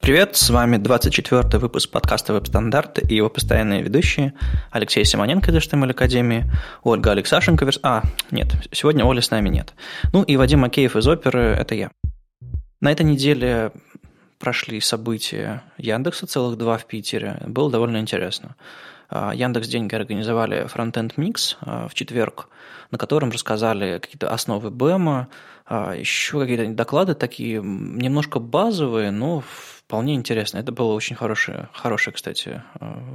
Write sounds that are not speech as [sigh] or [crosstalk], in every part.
Привет, с вами 24-й выпуск подкаста «Веб-стандарты» и его постоянные ведущие Алексей Симоненко из HTML Академии, Ольга Алексашенко, а, нет, сегодня Оли с нами нет. Ну и Вадим Макеев из Оперы, это я. На этой неделе прошли события Яндекса, целых два в Питере, было довольно интересно. А, Яндекс деньги организовали Frontend Mix а, в четверг, на котором рассказали какие-то основы БЭМа, а, еще какие-то доклады такие немножко базовые, но вполне интересно. Это было очень хорошее, хорошее, кстати,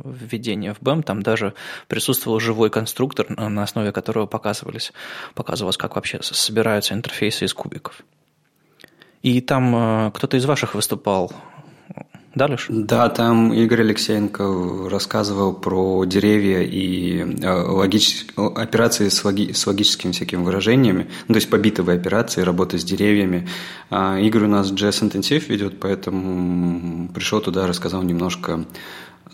введение в БЭМ. Там даже присутствовал живой конструктор, на основе которого показывались, показывалось, как вообще собираются интерфейсы из кубиков. И там кто-то из ваших выступал да, Леш? Да, там Игорь Алексеенко рассказывал про деревья и э, логич... операции с, логи... с логическими всякими выражениями, ну, то есть побитовые операции, работа с деревьями. А Игорь у нас Intensive ведет, поэтому пришел туда, рассказал немножко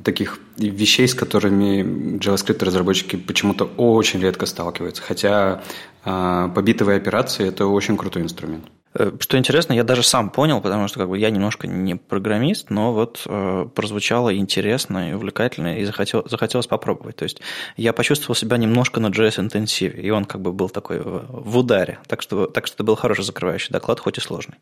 таких вещей, с которыми JavaScript разработчики почему-то очень редко сталкиваются. Хотя а, побитовые операции – это очень крутой инструмент. Э, что интересно, я даже сам понял, потому что как бы, я немножко не программист, но вот э, прозвучало интересно и увлекательно, и захотел, захотелось попробовать. То есть я почувствовал себя немножко на JS-интенсиве, и он как бы был такой в ударе. Так что, так что это был хороший закрывающий доклад, хоть и сложный.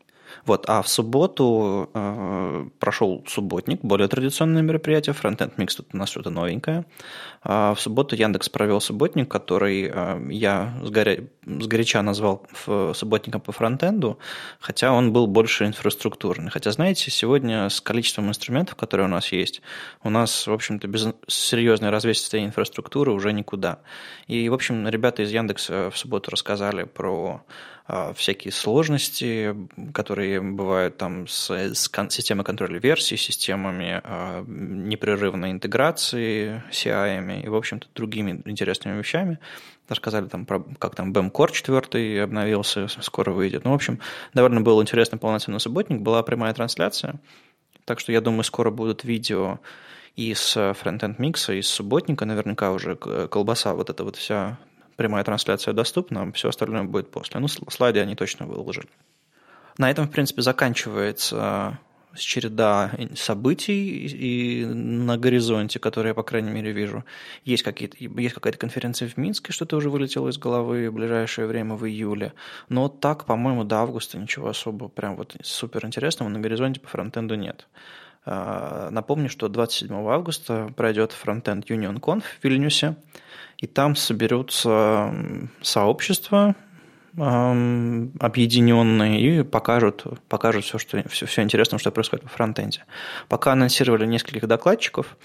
Вот, а в субботу э, прошел субботник, более традиционное мероприятие, Frontend Mix тут у нас что-то новенькое. А в субботу Яндекс провел субботник, который э, я сгоря... сгоряча назвал субботником по фронтенду, хотя он был больше инфраструктурный. Хотя, знаете, сегодня с количеством инструментов, которые у нас есть, у нас, в общем-то, без серьезной развесистой инфраструктуры уже никуда. И, в общем, ребята из Яндекса в субботу рассказали про а, всякие сложности, которые бывают там с, с системой контроля версий, системами а, непрерывной интеграции, CI и, в общем-то, другими интересными вещами. Рассказали там про, как там BEM Core 4 обновился, скоро выйдет. Ну, в общем, довольно был интересный полноценный субботник, была прямая трансляция, так что я думаю, скоро будут видео из фронтенд микса, из субботника, наверняка уже колбаса, вот эта вот вся прямая трансляция доступна, все остальное будет после. Ну, слайды они точно выложили. На этом, в принципе, заканчивается череда событий и на горизонте, которые я, по крайней мере, вижу. Есть, какие-то, есть какая-то конференция в Минске, что-то уже вылетело из головы в ближайшее время, в июле. Но так, по-моему, до августа ничего особо прям вот супер интересного на горизонте по фронтенду нет. А, напомню, что 27 августа пройдет Frontend Union Conf в Вильнюсе и там соберутся сообщества объединенные и покажут, покажут все, что, все, все интересное, что происходит в фронтенде. Пока анонсировали нескольких докладчиков,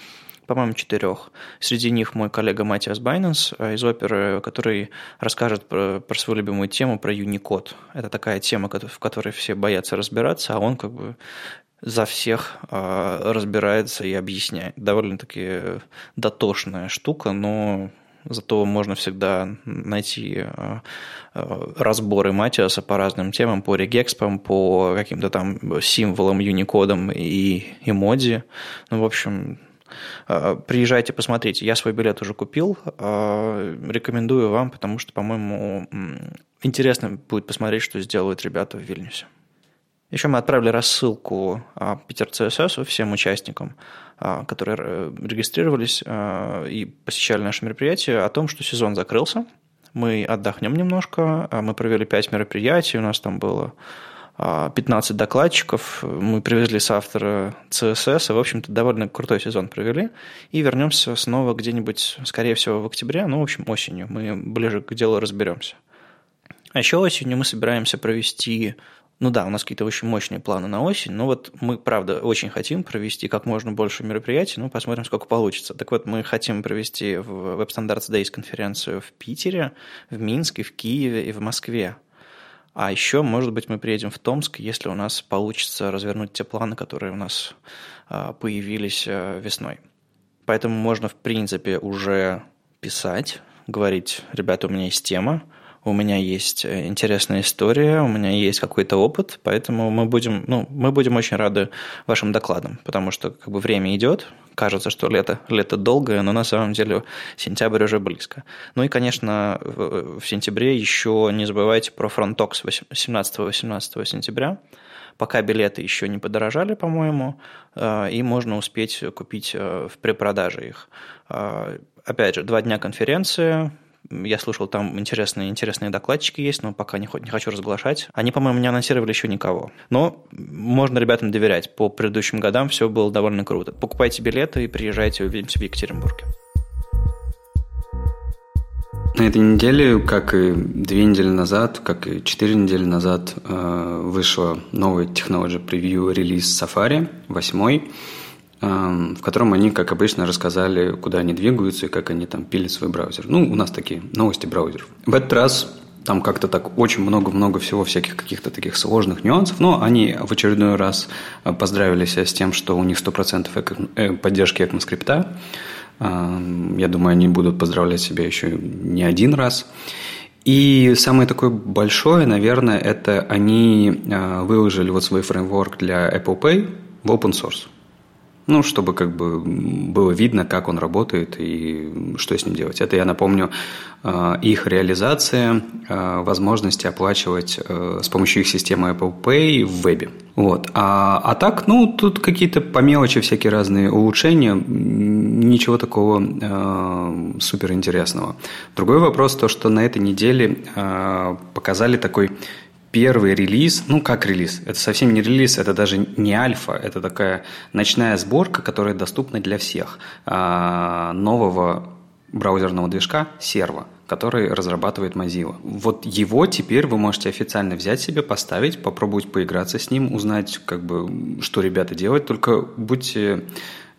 по-моему, четырех. Среди них мой коллега Матиас Байненс э, из оперы, который расскажет про, про свою любимую тему, про Unicode. Это такая тема, в которой все боятся разбираться, а он как бы за всех э, разбирается и объясняет. Довольно-таки дотошная штука, но Зато можно всегда найти э, э, разборы Матиаса по разным темам, по регекспам, по каким-то там символам, юникодам и эмодзи. Ну, в общем, э, приезжайте, посмотрите. Я свой билет уже купил. Рекомендую вам, потому что, по-моему, интересно будет посмотреть, что сделают ребята в Вильнюсе. Еще мы отправили рассылку Питер CSS всем участникам а, которые э, регистрировались а, и посещали наше мероприятие, о том, что сезон закрылся. Мы отдохнем немножко. А, мы провели 5 мероприятий, у нас там было 15 докладчиков, мы привезли с автора CSS, и, в общем-то, довольно крутой сезон провели, и вернемся снова где-нибудь, скорее всего, в октябре, ну, в общем, осенью, мы ближе к делу разберемся. А еще осенью мы собираемся провести ну да, у нас какие-то очень мощные планы на осень, но вот мы, правда, очень хотим провести как можно больше мероприятий, ну, посмотрим, сколько получится. Так вот, мы хотим провести в Web Standards Days конференцию в Питере, в Минске, в Киеве и в Москве. А еще, может быть, мы приедем в Томск, если у нас получится развернуть те планы, которые у нас а, появились а, весной. Поэтому можно, в принципе, уже писать, говорить, ребята, у меня есть тема, у меня есть э, интересная история, у меня есть какой-то опыт, поэтому мы будем, ну, мы будем очень рады вашим докладам, потому что как бы время идет, кажется, что лето, лето долгое, но на самом деле сентябрь уже близко. Ну и, конечно, в сентябре еще не забывайте про фронтокс 17-18 сентября, Пока билеты еще не подорожали, по-моему, и можно успеть купить в препродаже их. Опять же, два дня конференции, я слушал, там интересные, интересные докладчики есть, но пока не, не хочу разглашать. Они, по-моему, не анонсировали еще никого. Но можно ребятам доверять. По предыдущим годам все было довольно круто. Покупайте билеты и приезжайте, увидимся в Екатеринбурге. На этой неделе, как и две недели назад, как и четыре недели назад, э, вышла новый Technology Preview релиз Safari, восьмой в котором они, как обычно, рассказали, куда они двигаются и как они там пилят свой браузер. Ну, у нас такие новости браузеров. В этот раз там как-то так очень много-много всего всяких каких-то таких сложных нюансов, но они в очередной раз э, поздравили себя с тем, что у них 100% э, поддержки ECMAScript. Я думаю, они будут поздравлять себя еще не один раз. И самое такое большое, наверное, это они э, выложили вот свой фреймворк для Apple Pay в open source. Ну, чтобы как бы было видно, как он работает и что с ним делать. Это, я напомню, э, их реализация э, возможности оплачивать э, с помощью их системы Apple Pay в вебе. Вот. А, а так, ну, тут какие-то по мелочи всякие разные улучшения, ничего такого э, суперинтересного. Другой вопрос, то, что на этой неделе э, показали такой первый релиз, ну как релиз, это совсем не релиз, это даже не альфа, это такая ночная сборка, которая доступна для всех, а, нового браузерного движка Servo, который разрабатывает Mozilla. Вот его теперь вы можете официально взять себе, поставить, попробовать поиграться с ним, узнать, как бы, что ребята делают, только будьте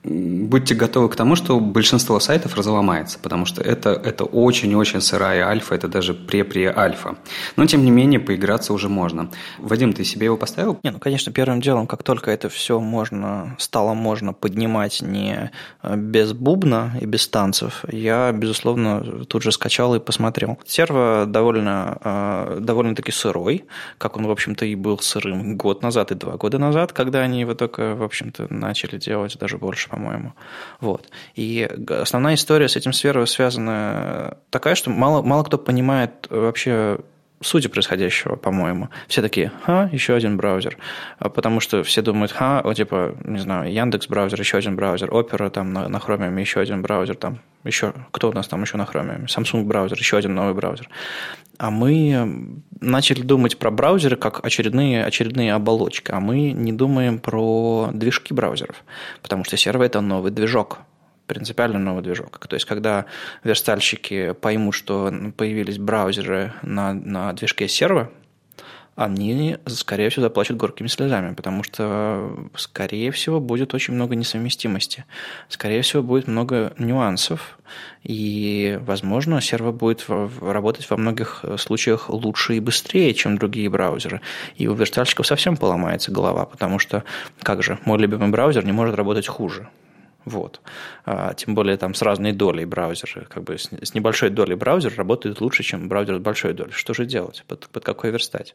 будьте готовы к тому, что большинство сайтов разломается, потому что это, это очень-очень сырая альфа, это даже пре-пре-альфа. Но, тем не менее, поиграться уже можно. Вадим, ты себе его поставил? Не, ну, конечно, первым делом, как только это все можно, стало можно поднимать не э, без бубна и без танцев, я, безусловно, тут же скачал и посмотрел. Серво довольно, э, довольно-таки сырой, как он, в общем-то, и был сырым год назад и два года назад, когда они его только, в общем-то, начали делать даже больше, по-моему. Вот. И основная история с этим сферой связана такая, что мало, мало кто понимает вообще сути происходящего, по-моему. Все такие, ха, еще один браузер. А потому что все думают, ха, о, типа, не знаю, Яндекс браузер, еще один браузер, Opera там на, на Chromium, еще один браузер, там еще, кто у нас там еще на Chromium? Samsung браузер, еще один новый браузер. А мы начали думать про браузеры как очередные, очередные оболочки, а мы не думаем про движки браузеров, потому что сервер – это новый движок, принципиально новый движок. То есть, когда верстальщики поймут, что появились браузеры на, на движке сервера, они, скорее всего, заплачут горькими слезами, потому что, скорее всего, будет очень много несовместимости. Скорее всего, будет много нюансов, и, возможно, сервер будет работать во многих случаях лучше и быстрее, чем другие браузеры. И у верстальщиков совсем поломается голова, потому что, как же, мой любимый браузер не может работать хуже. Вот. А, тем более там с разной долей браузера. Как бы с, небольшой долей браузер работает лучше, чем браузер с большой долей. Что же делать? Под, под какой верстать?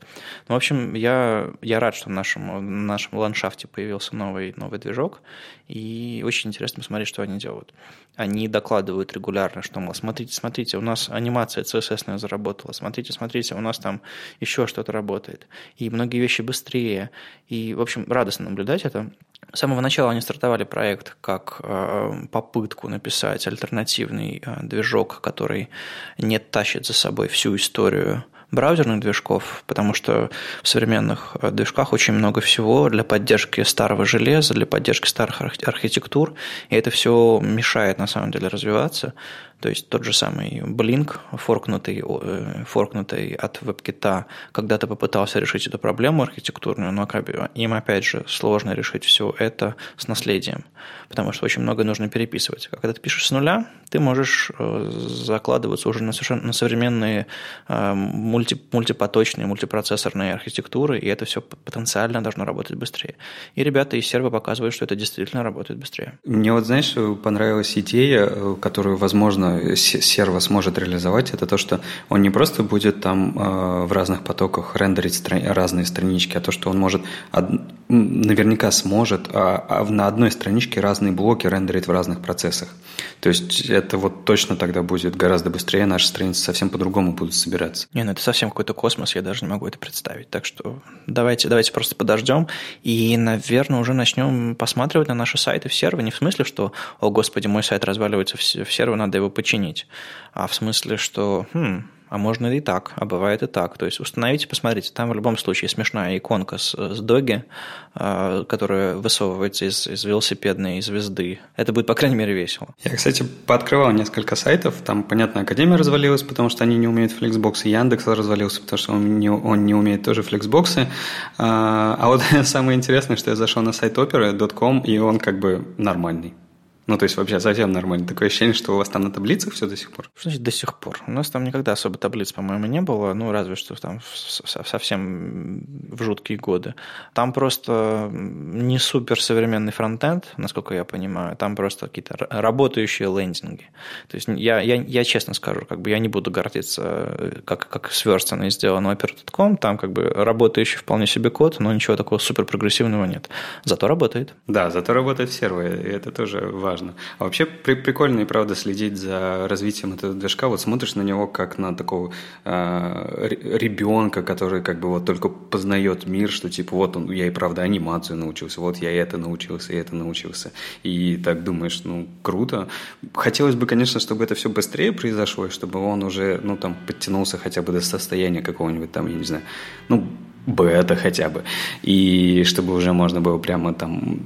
Ну, в общем, я, я рад, что в нашем, в нашем ландшафте появился новый, новый движок. И очень интересно посмотреть, что они делают. Они докладывают регулярно, что, мол, смотрите, смотрите, у нас анимация CSS заработала. Смотрите, смотрите, у нас там еще что-то работает. И многие вещи быстрее. И, в общем, радостно наблюдать это. С самого начала они стартовали проект как э, попытку написать альтернативный э, движок, который не тащит за собой всю историю браузерных движков, потому что в современных э, движках очень много всего для поддержки старого железа, для поддержки старых архитектур, и это все мешает на самом деле развиваться. То есть тот же самый Blink, форкнутый, э, форкнутый от WebKit, когда-то попытался решить эту проблему архитектурную, но им опять же сложно решить все это с наследием, потому что очень много нужно переписывать. А когда ты пишешь с нуля, ты можешь э, закладываться уже на, совершенно, на современные э, мульти, мультипоточные, мультипроцессорные архитектуры, и это все потенциально должно работать быстрее. И ребята из серва показывают, что это действительно работает быстрее. Мне вот, знаешь, понравилась идея, которую, возможно, серво сможет реализовать, это то, что он не просто будет там э, в разных потоках рендерить стра- разные странички, а то, что он может, наверняка сможет а, а на одной страничке разные блоки рендерить в разных процессах. То есть это вот точно тогда будет гораздо быстрее, наши страницы совсем по-другому будут собираться. Не, ну это совсем какой-то космос, я даже не могу это представить. Так что давайте, давайте просто подождем и, наверное, уже начнем посматривать на наши сайты в сервере. Не в смысле, что, о господи, мой сайт разваливается в сервер, надо его починить, а в смысле, что, хм, а можно и так, а бывает и так. То есть установите, посмотрите, там в любом случае смешная иконка с, с доги, э, которая высовывается из, из велосипедной звезды. Это будет, по крайней мере, весело. Я, кстати, пооткрывал несколько сайтов. Там, понятно, Академия развалилась, потому что они не умеют флексбоксы. Яндекс развалился, потому что он не, он не умеет тоже флексбоксы. А, а вот [laughs] самое интересное, что я зашел на сайт opera.com, и он как бы нормальный. Ну, то есть вообще совсем нормально. Такое ощущение, что у вас там на таблицах все до сих пор? Что значит до сих пор? У нас там никогда особо таблиц, по-моему, не было. Ну, разве что там совсем в жуткие годы. Там просто не супер современный фронтенд, насколько я понимаю. Там просто какие-то работающие лендинги. То есть я, я, я честно скажу, как бы я не буду гордиться, э, как, как сверстанно и сделано Opera.com. Там как бы работающий вполне себе код, но ничего такого супер прогрессивного нет. Зато работает. Да, зато работает в сервере, и это тоже важно важно. А вообще при, прикольно и правда следить за развитием этого движка. Вот смотришь на него как на такого э, ребенка, который как бы вот только познает мир, что типа вот он, я и правда анимацию научился, вот я это научился, и это научился. И так думаешь, ну круто. Хотелось бы, конечно, чтобы это все быстрее произошло, и чтобы он уже, ну там, подтянулся хотя бы до состояния какого-нибудь там, я не знаю, ну бета хотя бы. И чтобы уже можно было прямо там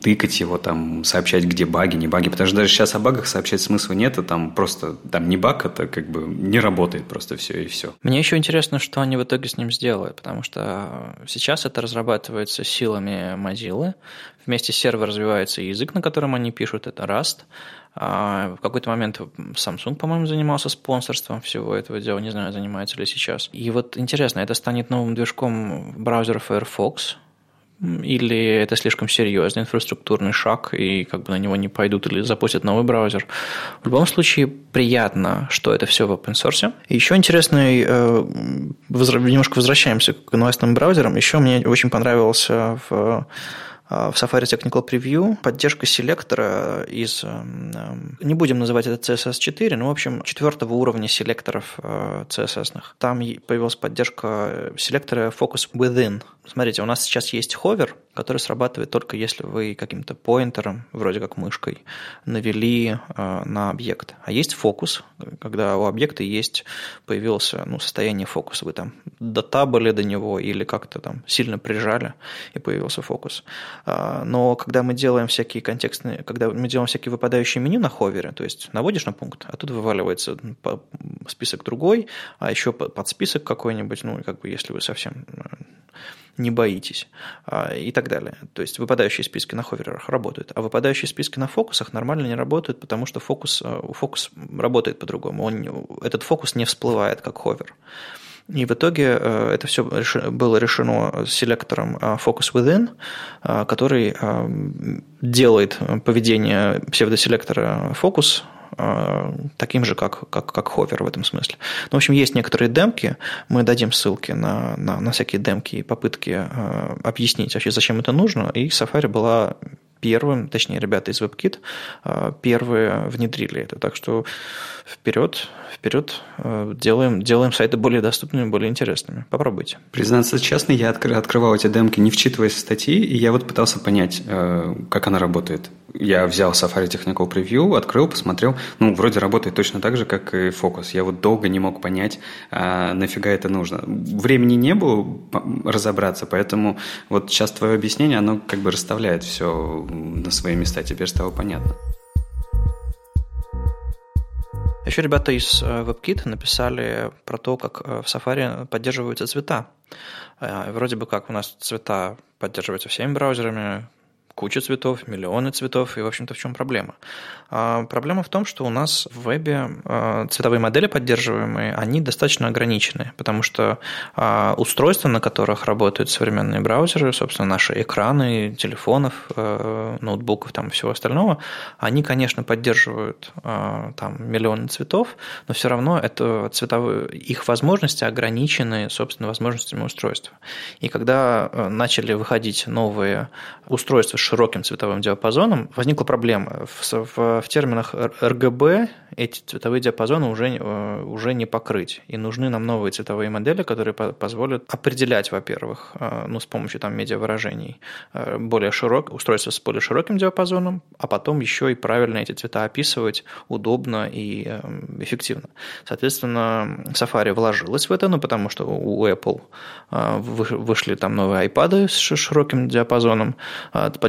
тыкать его, там, сообщать, где баги, не баги. Потому что даже сейчас о багах сообщать смысла нет, а там просто, там не баг, это как бы не работает просто все и все. Мне еще интересно, что они в итоге с ним сделают, потому что сейчас это разрабатывается силами Mozilla. Вместе с сервером развивается язык, на котором они пишут, это Rust. А в какой-то момент Samsung, по-моему, занимался спонсорством всего этого дела, не знаю, занимается ли сейчас. И вот интересно, это станет новым движком браузера Firefox, или это слишком серьезный инфраструктурный шаг, и как бы на него не пойдут или запустят новый браузер. В любом случае, приятно, что это все в open source. Еще интересный, э, немножко возвращаемся к новостным браузерам, еще мне очень понравился в в Safari Technical Preview поддержка селектора из, эм, эм, не будем называть это CSS4, но, в общем, четвертого уровня селекторов э, CSS. Там появилась поддержка селектора Focus Within. Смотрите, у нас сейчас есть ховер, который срабатывает только если вы каким-то поинтером, вроде как мышкой, навели э, на объект. А есть фокус, когда у объекта есть, появился ну, состояние фокуса. Вы там дотабали до него или как-то там сильно прижали, и появился фокус. А, но когда мы делаем всякие контекстные, когда мы делаем всякие выпадающие меню на ховере, то есть наводишь на пункт, а тут вываливается список другой, а еще под список какой-нибудь, ну, как бы если вы совсем э, не боитесь а, и так далее. То есть выпадающие списки на ховерах работают, а выпадающие списки на фокусах нормально не работают, потому что фокус, э, фокус работает по-другому. Он, этот фокус не всплывает как ховер. И в итоге э, это все было решено селектором Focus Within, который делает поведение псевдоселектора Э, таким же, как, как, как ховер в этом смысле. Ну, в общем, есть некоторые демки, мы дадим ссылки на, на, на всякие демки и попытки э, объяснить вообще, зачем это нужно, и Safari была первым, точнее, ребята из WebKit э, первые внедрили это. Так что вперед, вперед, э, делаем, делаем сайты более доступными, более интересными. Попробуйте. Признаться честно, я открывал эти демки, не вчитываясь в статьи, и я вот пытался понять, как она работает я взял Safari Technical Preview, открыл, посмотрел. Ну, вроде работает точно так же, как и Focus. Я вот долго не мог понять, а, нафига это нужно. Времени не было разобраться, поэтому вот сейчас твое объяснение, оно как бы расставляет все на свои места. Теперь стало понятно. Еще ребята из э, WebKit написали про то, как э, в Safari поддерживаются цвета. Э, вроде бы как у нас цвета поддерживаются всеми браузерами, куча цветов, миллионы цветов, и, в общем-то, в чем проблема? А, проблема в том, что у нас в вебе а, цветовые модели поддерживаемые, они достаточно ограничены, потому что а, устройства, на которых работают современные браузеры, собственно, наши экраны, телефонов, а, ноутбуков там, и всего остального, они, конечно, поддерживают а, там миллионы цветов, но все равно это цветовые, их возможности ограничены, собственно, возможностями устройства. И когда а, начали выходить новые устройства широким цветовым диапазоном, возникла проблема. В, в, в терминах RGB эти цветовые диапазоны уже, э, уже не покрыть. И нужны нам новые цветовые модели, которые позволят определять, во-первых, э, ну, с помощью там медиавыражений э, более широк, устройство с более широким диапазоном, а потом еще и правильно эти цвета описывать удобно и эффективно. Соответственно, Safari вложилась в это, ну, потому что у Apple вышли там новые iPad с широким диапазоном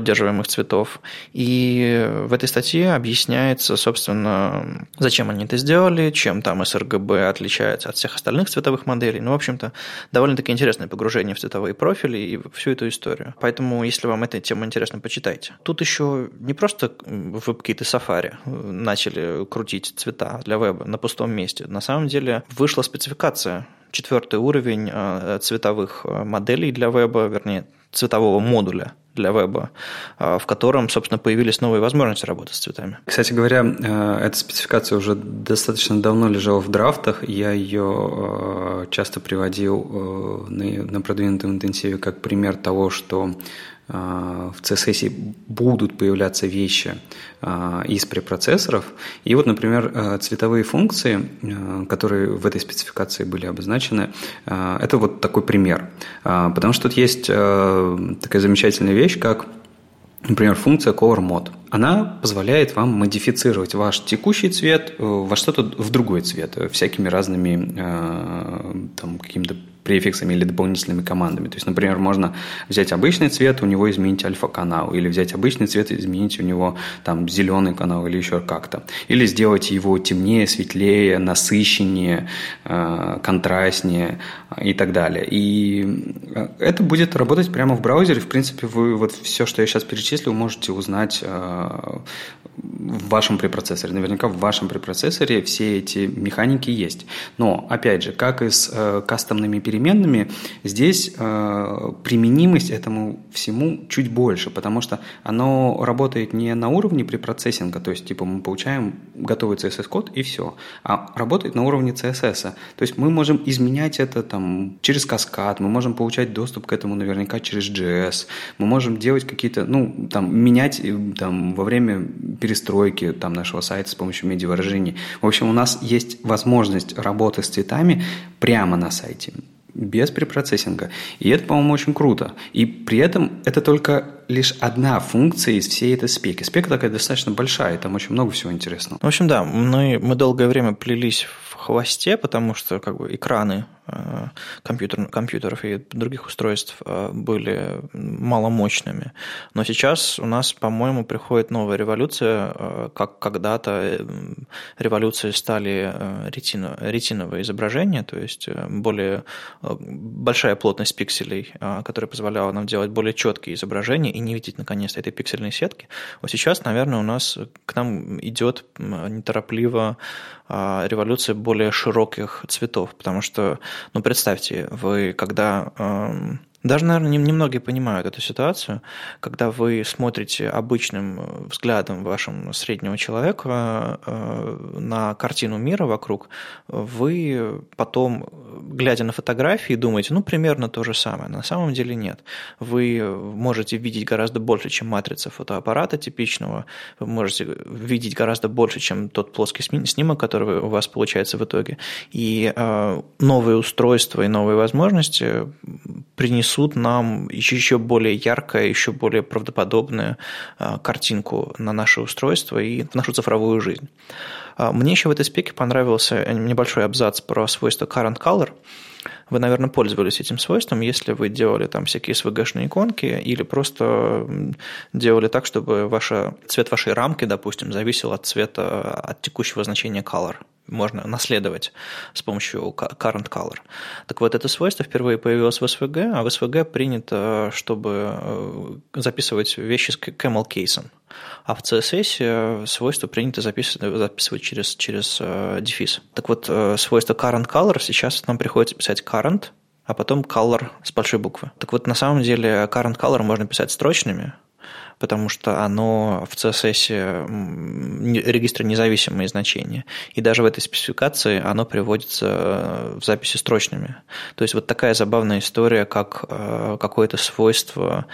поддерживаемых цветов. И в этой статье объясняется, собственно, зачем они это сделали, чем там sRGB отличается от всех остальных цветовых моделей. Ну, в общем-то, довольно-таки интересное погружение в цветовые профили и всю эту историю. Поэтому, если вам эта тема интересна, почитайте. Тут еще не просто WebKit и Safari начали крутить цвета для веба на пустом месте. На самом деле вышла спецификация четвертый уровень э, цветовых э, моделей для веба, вернее, цветового модуля для веба, а, в котором, собственно, появились новые возможности работы с цветами. Кстати говоря, э, эта спецификация уже достаточно давно лежала в драфтах. Я ее э, часто приводил э, на продвинутом интенсиве как пример того, что в CSS будут появляться вещи из препроцессоров. И вот, например, а, цветовые функции, которые в этой спецификации были обозначены, это вот такой пример. Потому что тут есть такая замечательная вещь, как Например, функция Color Mode. Она позволяет вам модифицировать ваш текущий цвет во что-то в другой цвет, всякими разными там, какими-то префиксами или дополнительными командами. То есть, например, можно взять обычный цвет, у него изменить альфа-канал, или взять обычный цвет и изменить у него там зеленый канал или еще как-то. Или сделать его темнее, светлее, насыщеннее, э, контрастнее и так далее. И э, это будет работать прямо в браузере. В принципе, вы вот все, что я сейчас перечислил, можете узнать э, в вашем препроцессоре. Наверняка в вашем препроцессоре все эти механики есть. Но, опять же, как и с э, кастомными переменными, здесь э, применимость этому всему чуть больше, потому что оно работает не на уровне препроцессинга, то есть, типа, мы получаем готовый CSS-код и все, а работает на уровне CSS. То есть, мы можем изменять это там через каскад, мы можем получать доступ к этому наверняка через JS, мы можем делать какие-то, ну, там, менять э, там во время перестройки там, нашего сайта с помощью медиавыражений. В общем, у нас есть возможность работы с цветами прямо на сайте без препроцессинга. И это, по-моему, очень круто. И при этом это только лишь одна функция из всей этой спеки. Спека такая достаточно большая, и там очень много всего интересного. В общем, да, мы, мы долгое время плелись в хвосте, потому что как бы экраны компьютер, компьютеров и других устройств э, были маломощными. Но сейчас у нас, по-моему, приходит новая революция, э, как когда-то революцией стали ретино, ретиновые изображения, то есть более большая плотность пикселей, которая позволяла нам делать более четкие изображения и не видеть наконец-то этой пиксельной сетки. Вот сейчас, наверное, у нас к нам идет неторопливо революция более широких цветов, потому что ну, представьте, вы когда эм, даже, наверное, немногие понимают эту ситуацию, когда вы смотрите обычным взглядом вашим среднего человека э, на картину мира вокруг, вы потом, глядя на фотографии, думаете, ну, примерно то же самое. На самом деле нет. Вы можете видеть гораздо больше, чем матрица фотоаппарата типичного, вы можете видеть гораздо больше, чем тот плоский снимок, который у вас получается в итоге. И э, новые устройства и новые возможности принесут несут нам еще, более яркое, еще более правдоподобную а, картинку на наше устройство и в нашу цифровую жизнь. А, мне еще в этой спеке понравился небольшой абзац про свойство current color. Вы, наверное, пользовались этим свойством, если вы делали там всякие SVG-шные иконки или просто делали так, чтобы ваша, цвет вашей рамки, допустим, зависел от цвета, от текущего значения color. Можно наследовать с помощью current color. Так вот, это свойство впервые появилось в SVG, а в SVG принято, чтобы записывать вещи с camel кейсом. А в CSS свойство принято записывать, записывать через, через дефис. Так вот, свойство current color сейчас нам приходится писать current, а потом color с большой буквы. Так вот, на самом деле current color можно писать строчными, потому что оно в CSS регистр независимые значения. И даже в этой спецификации оно приводится э, в записи строчными. То есть вот такая забавная история, как э, какое-то свойство,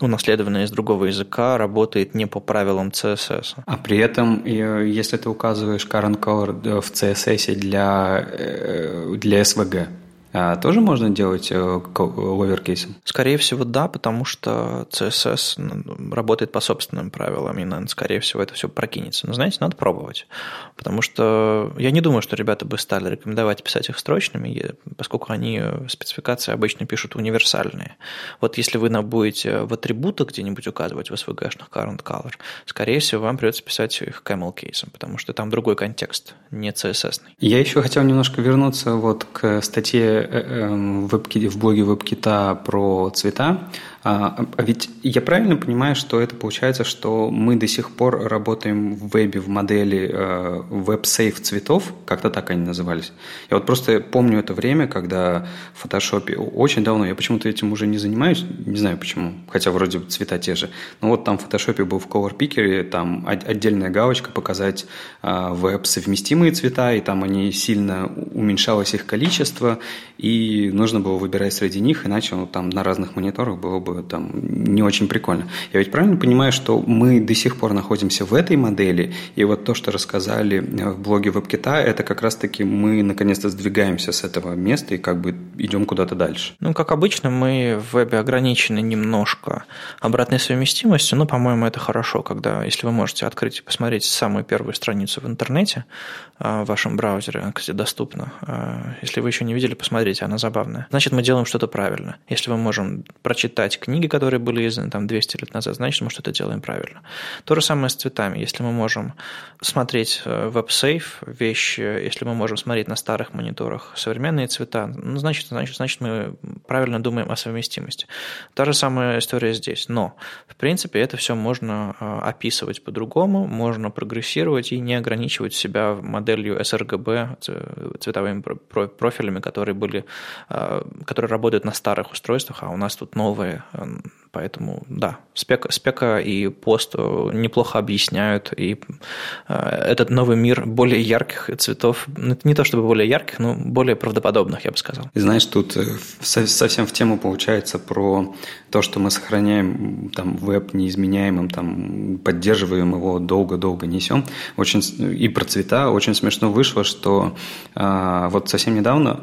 унаследованное из другого языка, работает не по правилам CSS. А при этом, если ты указываешь current color в CSS для, э, для SVG, тоже можно делать ловеркейсом? Э, скорее всего, да, потому что CSS работает по собственным правилам, и, наверное, скорее всего, это все прокинется. Но, знаете, надо пробовать, потому что я не думаю, что ребята бы стали рекомендовать писать их строчными, поскольку они э, спецификации обычно пишут универсальные. Вот если вы будете в атрибутах где-нибудь указывать в SVG-шных current color, скорее всего, вам придется писать их camel кейсом, потому что там другой контекст, не CSS. -ный. Я еще хотел немножко вернуться вот к статье в блоге WebKit про цвета. А, а ведь я правильно понимаю, что это получается, что мы до сих пор работаем в вебе в модели э, WebSafe цветов, как-то так они назывались. Я вот просто помню это время, когда в фотошопе очень давно, я почему-то этим уже не занимаюсь, не знаю почему, хотя вроде цвета те же, но вот там в фотошопе был в Color Picker, там отдельная галочка показать э, веб-совместимые цвета, и там они сильно уменьшалось их количество, и нужно было выбирать среди них, иначе ну, там на разных мониторах было бы там не очень прикольно. Я ведь правильно понимаю, что мы до сих пор находимся в этой модели, и вот то, что рассказали э, в блоге WebKit, это как раз-таки мы наконец-то сдвигаемся с этого места и как бы идем куда-то дальше. Ну, как обычно, мы в вебе ограничены немножко обратной совместимостью, но, по-моему, это хорошо, когда, если вы можете открыть и посмотреть самую первую страницу в интернете э, в вашем браузере, где доступна. Э, если вы еще не видели, посмотрите, она забавная. Значит, мы делаем что-то правильно. Если мы можем прочитать книги, которые были изданы там 200 лет назад, значит, мы что-то делаем правильно. То же самое с цветами. Если мы можем смотреть э, вещи, если мы можем смотреть на старых мониторах современные цвета, ну, значит, значит, значит, мы правильно думаем о совместимости. Та же самая история здесь. Но, в принципе, это все можно э, описывать по-другому, можно прогрессировать и не ограничивать себя моделью sRGB, цветовыми профилями, которые были, э, которые работают на старых устройствах, а у нас тут новые Поэтому, да, спека, спека и пост неплохо объясняют, и э, этот новый мир более ярких цветов, не то чтобы более ярких, но более правдоподобных, я бы сказал. И знаешь, тут э, совсем в тему получается про то, что мы сохраняем там веб неизменяемым, там поддерживаем его долго-долго несем. Очень, и про цвета очень смешно вышло, что э, вот совсем недавно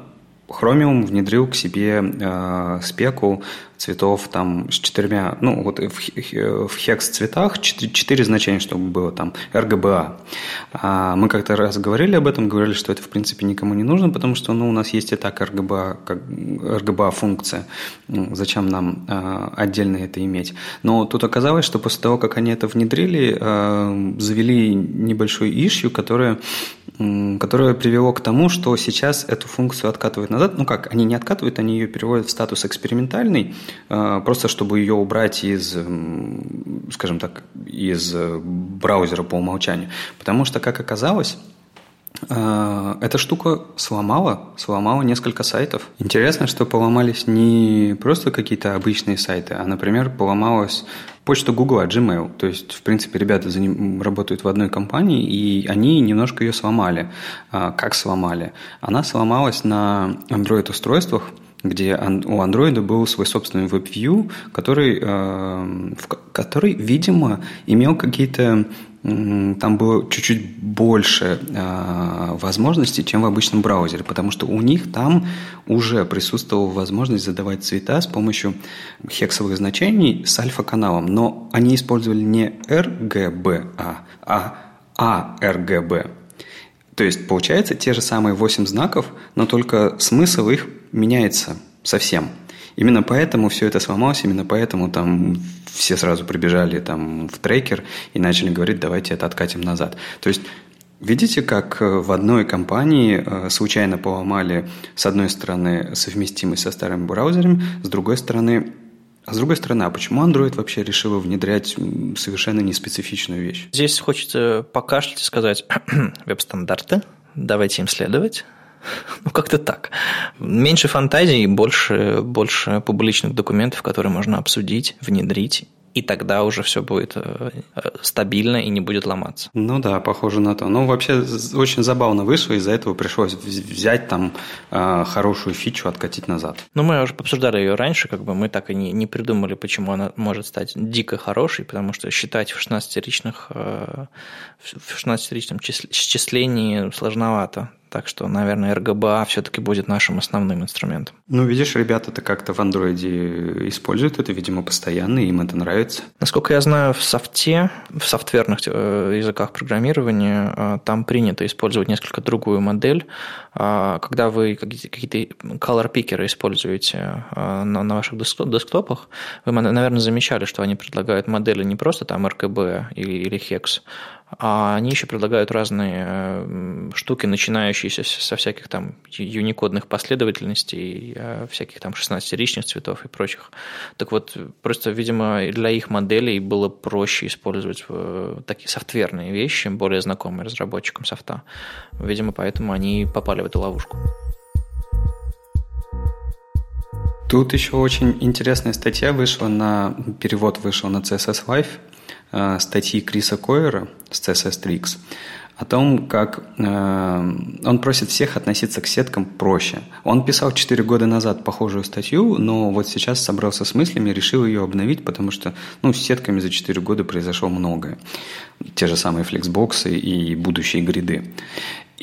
Chromium внедрил к себе э, спеку цветов там с четырьмя, ну вот в, в хекс цветах четыре, значения, чтобы было там RGBA. А мы как-то раз говорили об этом, говорили, что это в принципе никому не нужно, потому что ну, у нас есть и так RGBA, как RGBA функция. Ну, зачем нам а, отдельно это иметь? Но тут оказалось, что после того, как они это внедрили, а, завели небольшой ищу, которая которое привело к тому, что сейчас эту функцию откатывают назад. Ну как, они не откатывают, они ее переводят в статус экспериментальный, а, просто чтобы ее убрать из, скажем так, из браузера по умолчанию. Потому что, как оказалось, а, эта штука сломала, сломала несколько сайтов. Интересно, что поломались не просто какие-то обычные сайты, а, например, поломалась почта Google, Gmail. То есть, в принципе, ребята за ним работают в одной компании, и они немножко ее сломали. А, как сломали? Она сломалась на Android-устройствах, где у Android был свой собственный WebView, который, э, который видимо, имел какие-то там было чуть-чуть больше э, возможностей, чем в обычном браузере, потому что у них там уже присутствовала возможность задавать цвета с помощью хексовых значений с альфа-каналом, но они использовали не RGB, а ARGB. То есть, получается, те же самые 8 знаков, но только смысл их меняется совсем. Именно поэтому все это сломалось, именно поэтому там все сразу прибежали там в трекер и начали говорить, давайте это откатим назад. То есть Видите, как э, в одной компании э, случайно поломали, с одной стороны, совместимость со старыми браузерами, с другой стороны, а с другой стороны, а почему Android вообще решил внедрять совершенно неспецифичную вещь? Здесь хочется покашлять и сказать [clears throat] веб-стандарты, давайте им следовать. Ну, как-то так. Меньше фантазий, больше, больше публичных документов, которые можно обсудить, внедрить и тогда уже все будет э, стабильно и не будет ломаться. Ну да, похоже на то. Ну, вообще очень забавно вышло, из-за этого пришлось взять там э, хорошую фичу, откатить назад. Ну, мы уже обсуждали ее раньше, как бы мы так и не, не придумали, почему она может стать дико хорошей, потому что считать в 16-ричных э, в 16-ричном счислении сложновато. Так что, наверное, RGBA все-таки будет нашим основным инструментом. Ну, видишь, ребята-то как-то в андроиде используют это, видимо, постоянно, им это нравится. Насколько я знаю, в софте, в софтверных э, языках программирования э, там принято использовать несколько другую модель. А, когда вы какие-то color пикеры используете э, на ваших десктопах, вы, наверное, замечали, что они предлагают модели не просто там RGB или HEX, а они еще предлагают разные э, штуки, начинающиеся со всяких там юникодных последовательностей, э, всяких там 16-ричных цветов и прочих. Так вот, просто, видимо, для их моделей было проще использовать э, такие софтверные вещи, более знакомые разработчикам софта. Видимо, поэтому они попали в эту ловушку. Тут еще очень интересная статья вышла на перевод вышел на CSS Live Э, статьи Криса Койера с CSS Tricks о том, как э, он просит всех относиться к сеткам проще. Он писал 4 года назад похожую статью, но вот сейчас собрался с мыслями решил ее обновить, потому что ну, с сетками за 4 года произошло многое. Те же самые флексбоксы и будущие гриды.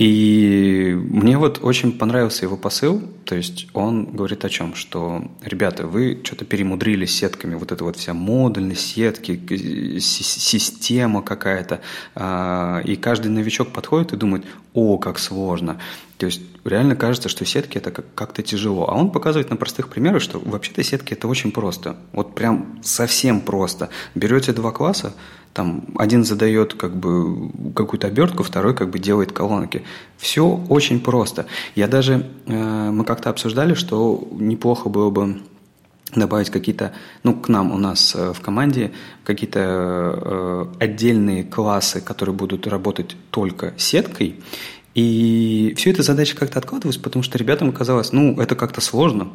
И мне вот очень понравился его посыл, то есть он говорит о чем, что, ребята, вы что-то перемудрили сетками, вот эта вот вся модульность сетки, система какая-то, а, и каждый новичок подходит и думает, о, как сложно. То есть реально кажется, что сетки это как-то тяжело. А он показывает на простых примерах, что вообще-то сетки это очень просто. Вот прям совсем просто. Берете два класса, там один задает как бы какую-то обертку, второй как бы делает колонки. Все очень просто. Я даже, э, мы как-то обсуждали, что неплохо было бы добавить какие-то, ну, к нам у нас э, в команде какие-то э, отдельные классы, которые будут работать только сеткой. И все это задача как-то откладывалась, потому что ребятам казалось, ну, это как-то сложно,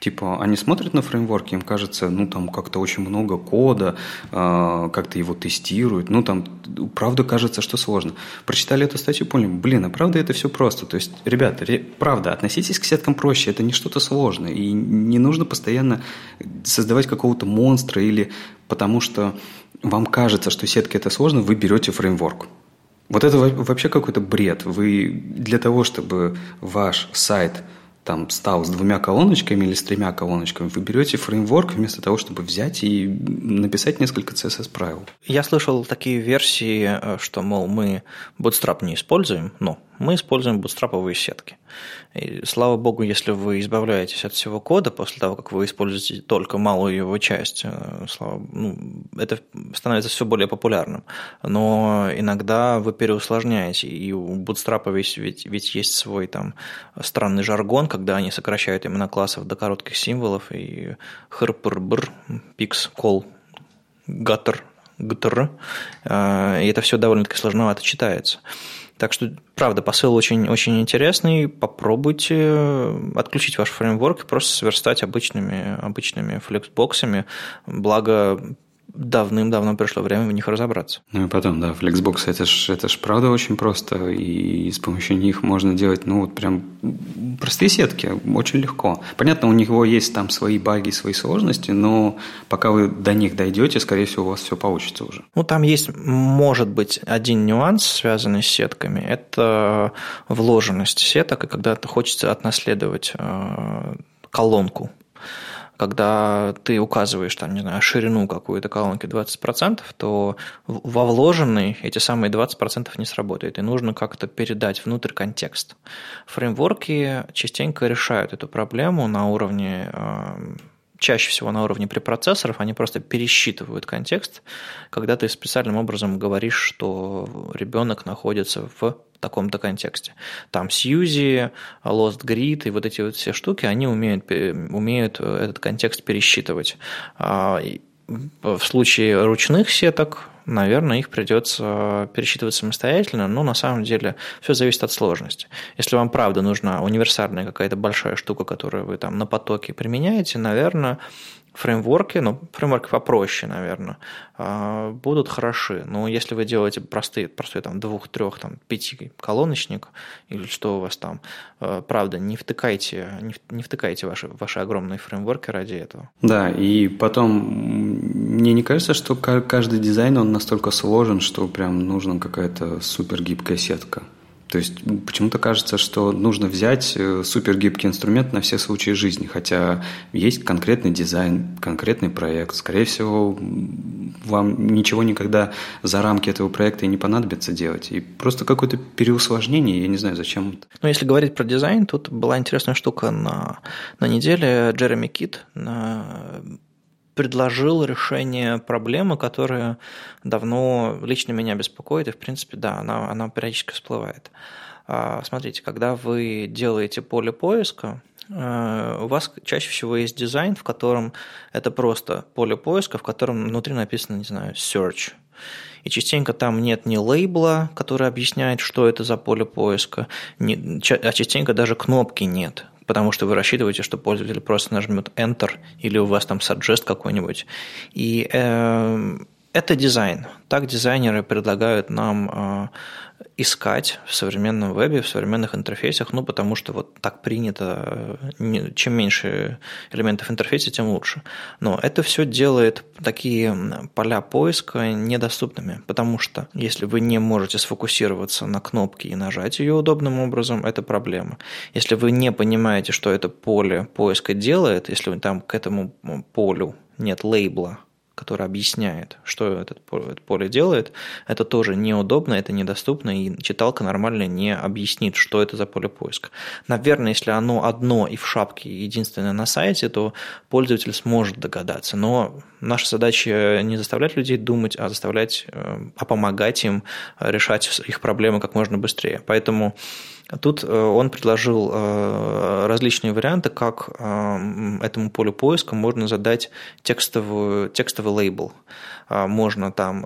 Типа, они смотрят на фреймворк, им кажется, ну, там как-то очень много кода, э, как-то его тестируют. Ну, там, правда, кажется, что сложно. Прочитали эту статью, поняли, блин, а правда это все просто. То есть, ребята, ре, правда, относитесь к сеткам проще, это не что-то сложное. И не нужно постоянно создавать какого-то монстра или потому что вам кажется, что сетки это сложно, вы берете фреймворк. Вот это вообще какой-то бред. Вы для того, чтобы ваш сайт – там стал с двумя колоночками или с тремя колоночками, вы берете фреймворк вместо того, чтобы взять и написать несколько CSS-правил. Я слышал такие версии, э, что, мол, мы Bootstrap не используем, но мы используем бутстраповые сетки. И слава богу, если вы избавляетесь от всего кода после того, как вы используете только малую его часть, э, слава, ну, это становится все более популярным. Но иногда вы переусложняете, и у Bootstrap ведь, ведь, ведь есть свой там странный жаргон, когда они сокращают имена классов до коротких символов, и хр-пр-бр, пикс, кол, гаттер, гтр, э, и это все довольно-таки сложновато читается. Так что, правда, посыл очень, очень интересный. Попробуйте э, отключить ваш фреймворк и просто сверстать обычными, обычными флексбоксами. Благо, давным-давно пришло время в них разобраться. Ну и потом, да, Flexbox это ж, это ж правда очень просто, и с помощью них можно делать, ну вот прям простые сетки, очень легко. Понятно, у него есть там свои баги, свои сложности, но пока вы до них дойдете, скорее всего, у вас все получится уже. Ну, там есть, может быть, один нюанс, связанный с сетками, это вложенность сеток, и когда хочется отнаследовать э, колонку когда ты указываешь, там, не знаю, ширину какую-то колонки 20%, то во вложенный эти самые 20% не сработает, и нужно как-то передать внутрь контекст. Фреймворки частенько решают эту проблему на уровне э, чаще всего на уровне препроцессоров, они просто пересчитывают контекст, когда ты специальным образом говоришь, что ребенок находится в таком-то контексте. Там Сьюзи, Lost Grid и вот эти вот все штуки, они умеют, умеют этот контекст пересчитывать. А, в случае ручных сеток, наверное, их придется пересчитывать самостоятельно, но на самом деле все зависит от сложности. Если вам правда нужна универсальная какая-то большая штука, которую вы там на потоке применяете, наверное, фреймворки, ну, фреймворки попроще, наверное, а, будут хороши. Но если вы делаете простые, простой там двух, трех, там, пяти колоночник, или что у вас там, а, правда, не втыкайте, не втыкайте ваши, ваши огромные фреймворки ради этого. Да, и потом мне не кажется, что каждый дизайн, он настолько сложен, что прям нужна какая-то супер гибкая сетка. То есть почему-то кажется, что нужно взять э, супергибкий инструмент на все случаи жизни, хотя есть конкретный дизайн, конкретный проект. Скорее всего, вам ничего никогда за рамки этого проекта и не понадобится делать. И просто какое-то переусложнение, я не знаю, зачем это. Ну, если говорить про дизайн, тут была интересная штука на, на неделе. Джереми Кит на предложил решение проблемы, которая давно лично меня беспокоит, и, в принципе, да, она, она периодически всплывает. А, смотрите, когда вы делаете поле поиска, э, у вас чаще всего есть дизайн, в котором это просто поле поиска, в котором внутри написано, не знаю, search. И частенько там нет ни лейбла, который объясняет, что это за поле поиска, а частенько даже кнопки нет потому что вы рассчитываете, что пользователь просто нажмет Enter или у вас там suggest какой-нибудь. И э, это дизайн. Так дизайнеры предлагают нам э, искать в современном вебе, в современных интерфейсах, ну, потому что вот так принято, чем меньше элементов интерфейса, тем лучше. Но это все делает такие поля поиска недоступными, потому что если вы не можете сфокусироваться на кнопке и нажать ее удобным образом, это проблема. Если вы не понимаете, что это поле поиска делает, если там к этому полю нет лейбла, который объясняет, что этот поле делает, это тоже неудобно, это недоступно, и читалка нормально не объяснит, что это за поле поиска. Наверное, если оно одно и в шапке единственное на сайте, то пользователь сможет догадаться. Но наша задача не заставлять людей думать, а заставлять, э, а помогать им решать их проблемы как можно быстрее. Поэтому Тут э, он предложил э, различные варианты, как э, этому полю поиска можно задать текстовую, текстовый лейбл. Можно там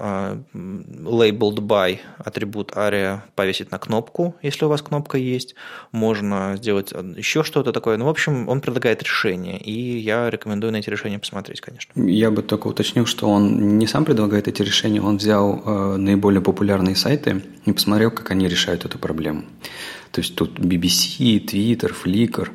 labeled by атрибут aria повесить на кнопку, если у вас кнопка есть. Можно сделать еще что-то такое. Ну, в общем, он предлагает решение, и я рекомендую на эти решения посмотреть, конечно. Я бы только уточнил, что он не сам предлагает эти решения, он взял наиболее популярные сайты и посмотрел, как они решают эту проблему. То есть тут BBC, Twitter, Flickr,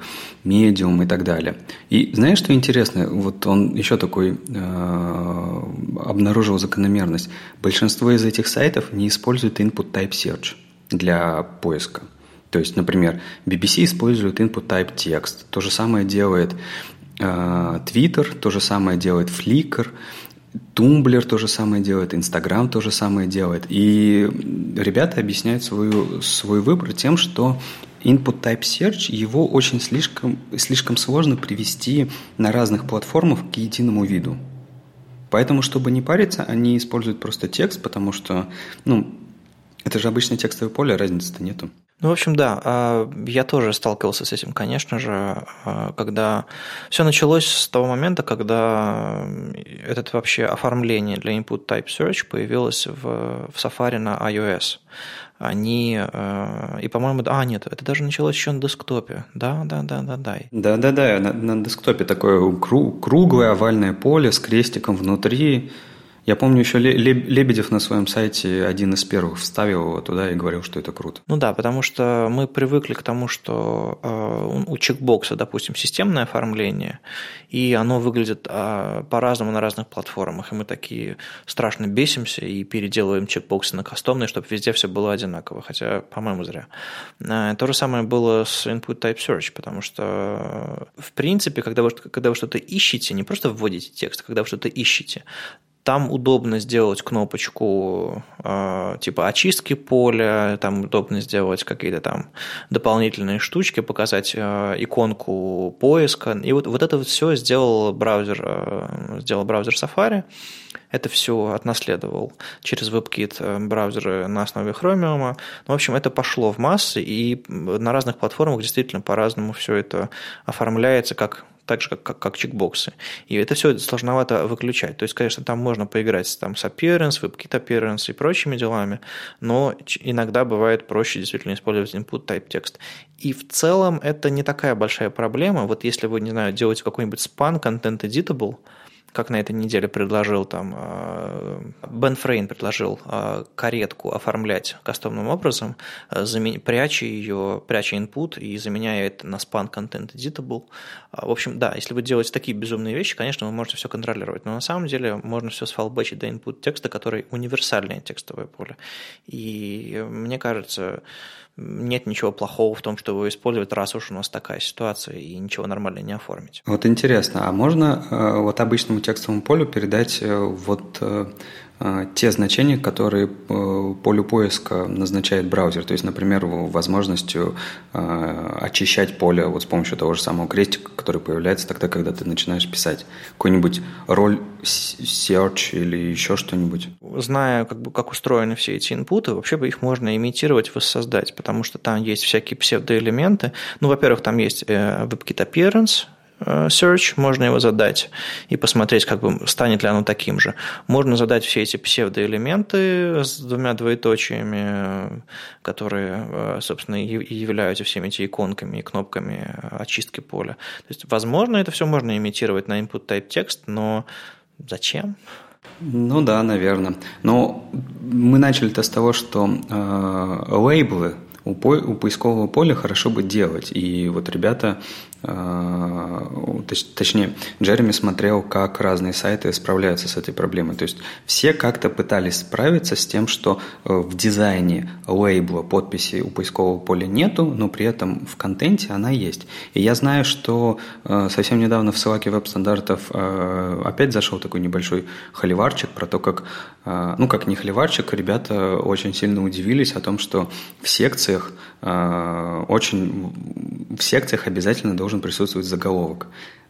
Medium и так далее. И знаешь, что интересно? Вот он еще такой э, обнаружил закономерность. Большинство из этих сайтов не используют input type search для поиска. То есть, например, BBC использует input type text. То же самое делает э, Twitter, то же самое делает Flickr, Tumblr то же самое делает, Инстаграм то же самое делает. И ребята объясняют свою, свой выбор тем, что input type search, его очень слишком, слишком сложно привести на разных платформах к единому виду. Поэтому, чтобы не париться, они используют просто текст, потому что, ну, это же обычное текстовое поле, разницы-то нету. Ну, в общем, да, а, я тоже сталкивался с этим, конечно же, а, когда все началось с того момента, когда это вообще оформление для input type search появилось в, в Safari на iOS. Они, а, и, по-моему, а, нет, это даже началось еще на десктопе. Да, да, да, да, да. Да, да, да, на, на десктопе такое круглое овальное поле с крестиком внутри, я помню, еще Лебедев на своем сайте один из первых вставил его туда и говорил, что это круто. Ну да, потому что мы привыкли к тому, что э, у чекбокса, допустим, системное оформление, и оно выглядит э, по-разному на разных платформах, и мы такие страшно бесимся и переделываем чекбоксы на кастомные, чтобы везде все было одинаково, хотя, по-моему, зря. Э, то же самое было с Input Type Search, потому что, в принципе, когда вы, когда вы что-то ищете, не просто вводите текст, а когда вы что-то ищете, Там удобно сделать кнопочку э, типа очистки поля, там удобно сделать какие-то там дополнительные штучки, показать э, иконку поиска. И вот, вот это вот все сделал браузер, э, сделал браузер Safari. Это все отнаследовал через WebKit браузеры на основе Chromium. Ну, в общем, это пошло в массы, и на разных платформах действительно по-разному все это оформляется, как так же, как, как, как чекбоксы. И это все сложновато выключать. То есть, конечно, там можно поиграть там, с appearance, WebKit appearance и прочими делами, но иногда бывает проще действительно использовать input type текст. И в целом это не такая большая проблема. Вот если вы, не знаю, делаете какой-нибудь span content editable, как на этой неделе предложил там э, Бен Фрейн предложил э, каретку оформлять кастомным образом, э, пряча ее, пряча input и заменяя это на span content editable. В общем, да, если вы делаете такие безумные вещи, конечно, вы можете все контролировать, но на самом деле можно все сфалбачить до input текста, который универсальное текстовое поле. И мне кажется, нет ничего плохого в том, что его использовать, раз уж у нас такая ситуация, и ничего нормально не оформить. Вот интересно, а можно э, вот обычному текстовому полю передать э, вот э, те значения, которые э, полю поиска назначает браузер. То есть, например, возможностью а, очищать поле вот с помощью того же самого крестика, который появляется тогда, когда ты начинаешь писать какой-нибудь роль search или еще что-нибудь. Зная, как, бы, как устроены все эти инпуты, вообще бы их можно имитировать, воссоздать, потому что там есть всякие псевдоэлементы. Ну, во-первых, там есть э, WebKit Appearance, search, можно его задать и посмотреть, как бы станет ли оно таким же. Можно задать все эти псевдоэлементы с двумя двоеточиями, которые, э, собственно, и являются всеми эти иконками и кнопками очистки поля. То есть, возможно, это все можно имитировать на input type текст, но зачем? Ну да, наверное. Но мы начали-то с того, что э, лейблы у, по, у поискового поля хорошо бы делать. И вот ребята а, точнее, Джереми смотрел, как разные сайты справляются с этой проблемой. То есть все как-то пытались справиться с тем, что э, в дизайне лейбла подписи у поискового поля нету, но при этом в контенте она есть. И я знаю, что э, совсем недавно в ссылке веб-стандартов э, опять зашел такой небольшой холиварчик про то, как, ну как не холиварчик, ребята очень сильно удивились о том, что в секциях очень в секциях обязательно должен должен присутствовать заголовок.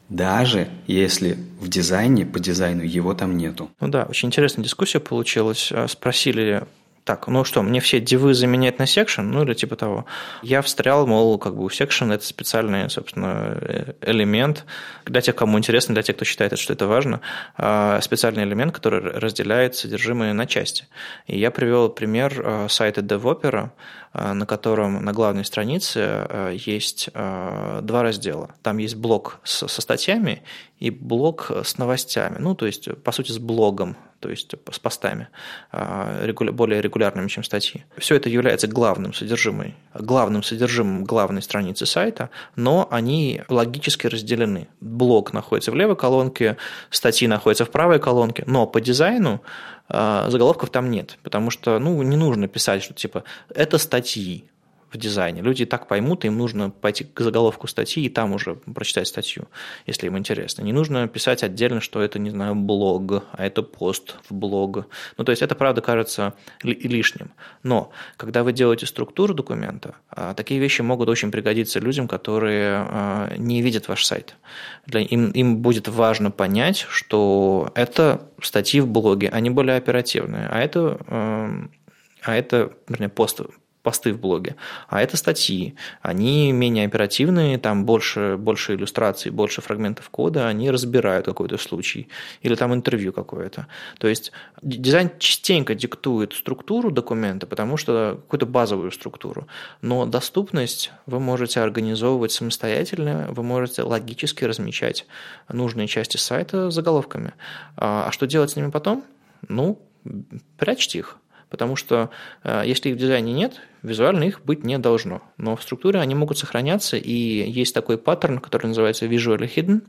Даже если в дизайне, по дизайну его там нету. Ну да, очень интересная дискуссия получилась. А, спросили так, ну что, мне все div ы заменять на section, ну или типа того. Я встрял, мол, как бы у section это специальный, собственно, э, элемент. Для тех, кому интересно, для тех, кто считает, что это важно, а, специальный элемент, который разделяет содержимое на части. И я привел пример а, сайта DevOpera, на котором на главной странице есть два раздела. Там есть блок со статьями и блок с новостями. Ну, то есть, по сути, с блогом то есть с постами, более регулярными, чем статьи. Все это является главным содержимым, главным содержимым главной страницы сайта, но они логически разделены. Блог находится в левой колонке, статьи находятся в правой колонке, но по дизайну заголовков там нет, потому что ну, не нужно писать, что типа это статьи, в дизайне. Люди так поймут, им нужно пойти к заголовку статьи и там уже прочитать статью, если им интересно. Не нужно писать отдельно, что это, не знаю, блог, а это пост в блог. Ну, то есть это, правда, кажется лишним. Но когда вы делаете структуру документа, а, такие вещи могут очень пригодиться людям, которые а, не видят ваш сайт. Для, им, им будет важно понять, что это статьи в блоге, они более оперативные, а это а это, вернее, пост, посты в блоге, а это статьи. Они менее оперативные, там больше, больше иллюстраций, больше фрагментов кода, они разбирают какой-то случай или там интервью какое-то. То есть дизайн частенько диктует структуру документа, потому что какую-то базовую структуру, но доступность вы можете организовывать самостоятельно, вы можете логически размечать нужные части сайта заголовками. А, а что делать с ними потом? Ну, прячьте их. Потому что э, если их в дизайне нет, визуально их быть не должно. Но в структуре они могут сохраняться, и есть такой паттерн, который называется visually hidden.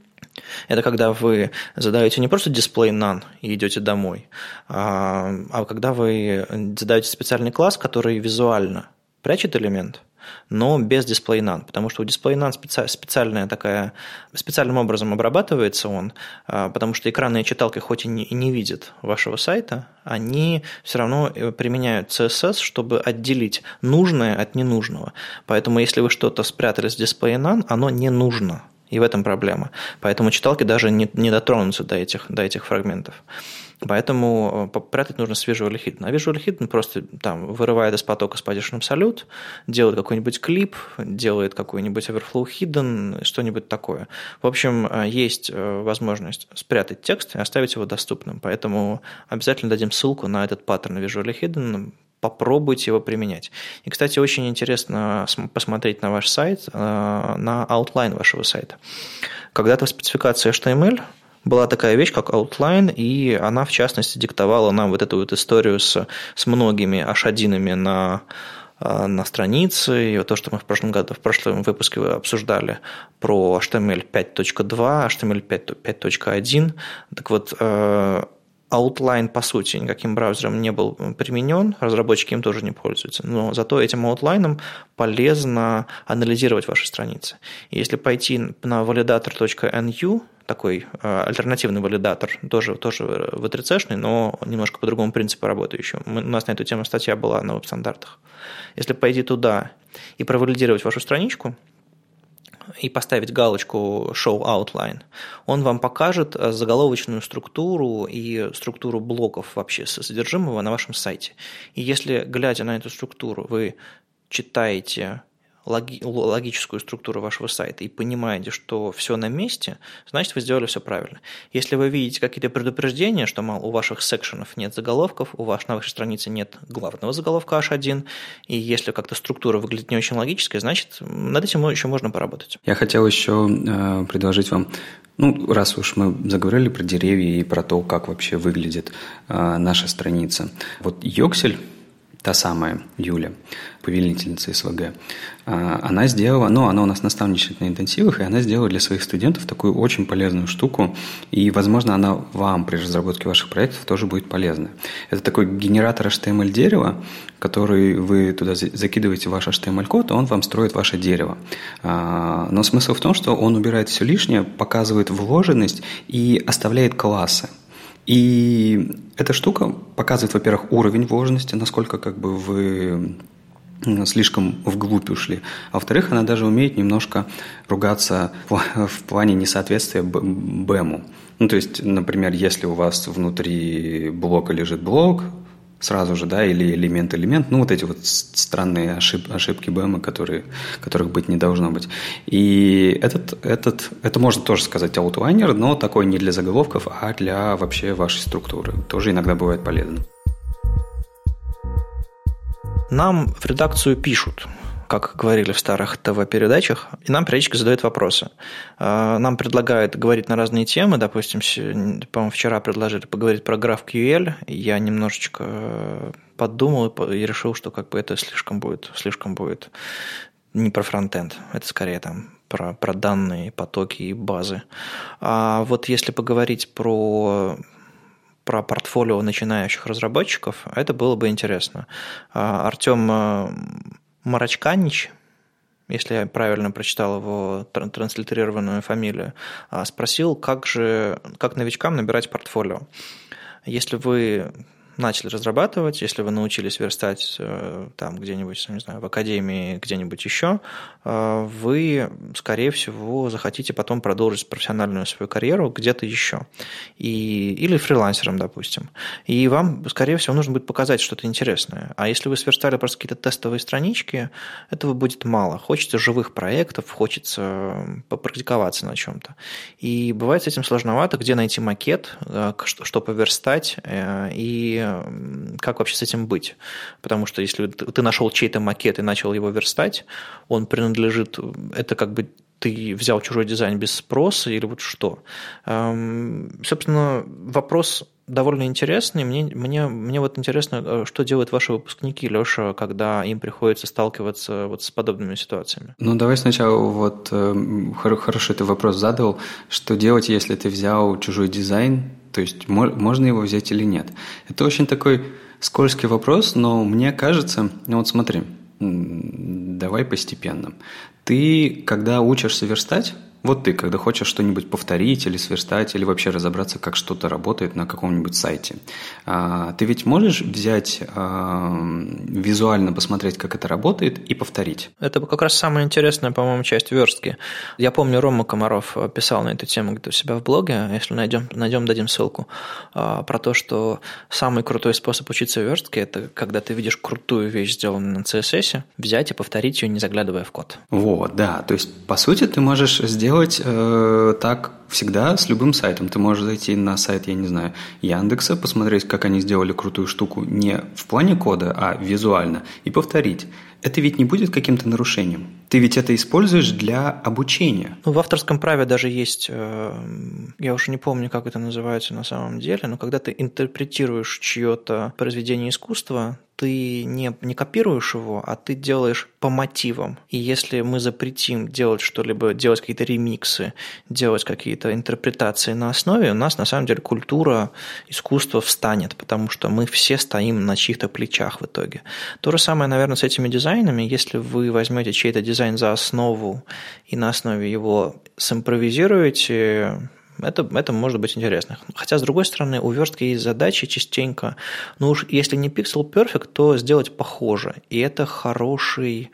Это когда вы задаете не просто display none и идете домой, а, а когда вы задаете специальный класс, который визуально прячет элемент – но без display none, потому что у display none специ, специальная такая, специальным образом обрабатывается он, а, потому что экранные читалки хоть и не, и не видят вашего сайта, они все равно э, применяют CSS, чтобы отделить нужное от ненужного. Поэтому если вы что-то спрятали с display none, оно не нужно. И в этом проблема. Поэтому читалки даже не, не дотронутся до этих, до этих фрагментов. Поэтому э, прятать нужно с Visual. А Visual Hidden просто там вырывает из потока с Position Absolute, делает какой-нибудь клип, делает какой-нибудь Overflow Hidden, что-нибудь такое. В общем, э, есть э, возможность спрятать текст и оставить его доступным. Поэтому обязательно дадим ссылку на этот паттерн Visual Hidden, попробуйте его применять. И, кстати, очень интересно посмотреть на ваш сайт, на outline вашего сайта. Когда-то в спецификации HTML была такая вещь, как outline, и она, в частности, диктовала нам вот эту вот историю с, с многими h1 на а, на странице, и вот то, что мы в прошлом году, в прошлом выпуске обсуждали про HTML 5.2, HTML 5.1, так вот, э, Outline, по сути, никаким браузером не был применен, разработчики им тоже не пользуются, но зато этим Outline полезно анализировать ваши страницы. Если пойти на validator.nu, такой э, альтернативный валидатор, тоже, тоже в 3 но немножко по другому принципу работающий. у нас на эту тему статья была на веб-стандартах. Если пойти туда и провалидировать вашу страничку, и поставить галочку Show Outline, он вам покажет э, заголовочную структуру и структуру блоков вообще содержимого на вашем сайте. И если, глядя на эту структуру, вы читаете логи, логическую структуру вашего сайта и понимаете, что все на месте, значит, вы сделали все правильно. Если вы видите какие-то предупреждения, что, мол, у ваших секшенов нет заголовков, у вас на вашей странице нет главного заголовка H1, и если как-то структура выглядит не очень логической, значит, над этим еще можно поработать. Я хотел еще э, предложить вам ну, раз уж мы заговорили про деревья и про то, как вообще выглядит э, наша страница. Вот Йоксель та самая Юля, повелительница СВГ, а, она сделала, ну, она у нас наставничает на интенсивах, и она сделала для своих студентов такую очень полезную штуку, и, возможно, она вам при разработке ваших проектов тоже будет полезна. Это такой генератор HTML-дерева, который вы туда закидываете ваш HTML-код, и он вам строит ваше дерево. А, но смысл в том, что он убирает все лишнее, показывает вложенность и оставляет классы. И эта штука показывает, во-первых, уровень вложенности, насколько как бы вы слишком вглубь ушли. А во-вторых, она даже умеет немножко ругаться в плане несоответствия БЭМу. Ну, то есть, например, если у вас внутри блока лежит блок, сразу же, да, или элемент-элемент, ну, вот эти вот странные ошиб, ошибки БМ, которые, которых быть не должно быть. И этот, этот, это можно тоже сказать аутлайнер, но такой не для заголовков, а для вообще вашей структуры. Тоже иногда бывает полезно. Нам в редакцию пишут, как говорили в старых ТВ-передачах, и нам периодически задают вопросы. А, нам предлагают говорить на разные темы, допустим, по-моему, вчера предложили поговорить про GraphQL, я немножечко э, подумал и решил, что как бы это слишком будет, слишком будет не про фронтенд, это скорее там про, про данные, потоки и базы. А вот если поговорить про про портфолио начинающих разработчиков, это было бы интересно. А, Артем э, Марачканич, если я правильно прочитал его транслитерированную фамилию, а, спросил, как же, как новичкам набирать портфолио. Если вы начали разрабатывать, если вы научились верстать э, там где-нибудь, не знаю, в академии, где-нибудь еще, э, вы, скорее всего, захотите потом продолжить профессиональную свою карьеру где-то еще. И, или фрилансером, допустим. И вам, скорее всего, нужно будет показать что-то интересное. А если вы сверстали просто какие-то тестовые странички, этого будет мало. Хочется живых проектов, хочется попрактиковаться на чем-то. И бывает с этим сложновато, где найти макет, э, что поверстать, и как вообще с этим быть? Потому что если ты нашел чей-то макет и начал его верстать, он принадлежит, это как бы ты взял чужой дизайн без спроса или вот что? Собственно, вопрос довольно интересный. Мне, мне, мне вот интересно, э, что делают ваши выпускники, Леша, когда им приходится сталкиваться вот с подобными ситуациями? Ну, давай сначала вот э, хорошо ты вопрос задал. Что делать, если ты взял чужой дизайн, то есть можно его взять или нет? Это очень такой скользкий вопрос, но мне кажется, ну вот смотри, давай постепенно. Ты, когда учишься верстать, вот ты, когда хочешь что-нибудь повторить или сверстать, или вообще разобраться, как что-то работает на каком-нибудь сайте, а, ты ведь можешь взять а, визуально посмотреть, как это работает, и повторить? Это как раз самая интересная, по-моему, часть верстки. Я помню, Рома Комаров писал на эту тему где-то у себя в блоге, если найдем, найдем дадим ссылку, а, про то, что самый крутой способ учиться верстке – это когда ты видишь крутую вещь, сделанную на CSS, взять и повторить ее, не заглядывая в код. Вот, да. То есть, по сути, ты можешь сделать делать э, так всегда с любым сайтом. Ты можешь зайти на сайт, я не знаю, Яндекса, посмотреть, как они сделали крутую штуку не в плане кода, а визуально, и повторить. Это ведь не будет каким-то нарушением. Ты ведь это используешь для обучения. Ну, в авторском праве даже есть, э, я уже не помню, как это называется на самом деле, но когда ты интерпретируешь чье-то произведение искусства, ты не, не копируешь его, а ты делаешь по мотивам. И если мы запретим делать что-либо, делать какие-то ремиксы, делать какие-то интерпретации на основе, у нас на самом деле культура искусства встанет, потому что мы все стоим на чьих-то плечах в итоге. То же самое, наверное, с этими дизайнами. Если вы возьмете чей-то дизайн за основу и на основе его симпровизируете, это, это может быть интересно. Хотя, с другой стороны, у верстки есть задачи частенько, ну уж если не Pixel Perfect, то сделать похоже. И это хороший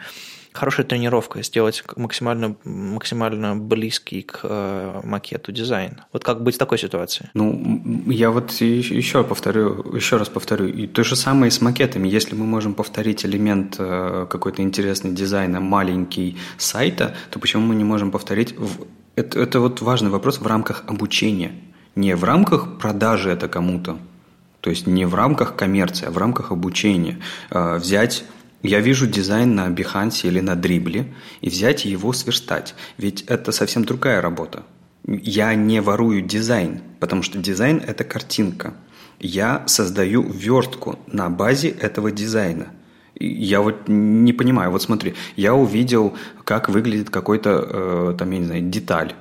хорошая тренировка сделать максимально, максимально близкий к э, макету дизайн. Вот как быть в такой ситуации? Ну, я вот еще повторю, еще раз повторю, и то же самое и с макетами. Если мы можем повторить элемент э, какой-то интересный дизайна, маленький сайта, то почему мы не можем повторить в это, это вот важный вопрос в рамках обучения. Не в рамках продажи это кому-то, то есть не в рамках коммерции, а в рамках обучения. Э, взять я вижу дизайн на Behance или на Dribbble и взять его сверстать. Ведь это совсем другая работа. Я не ворую дизайн, потому что дизайн – это картинка. Я создаю верстку на базе этого дизайна. Я вот не понимаю, вот смотри, я увидел, как выглядит какой-то, э, там, я не знаю, деталь.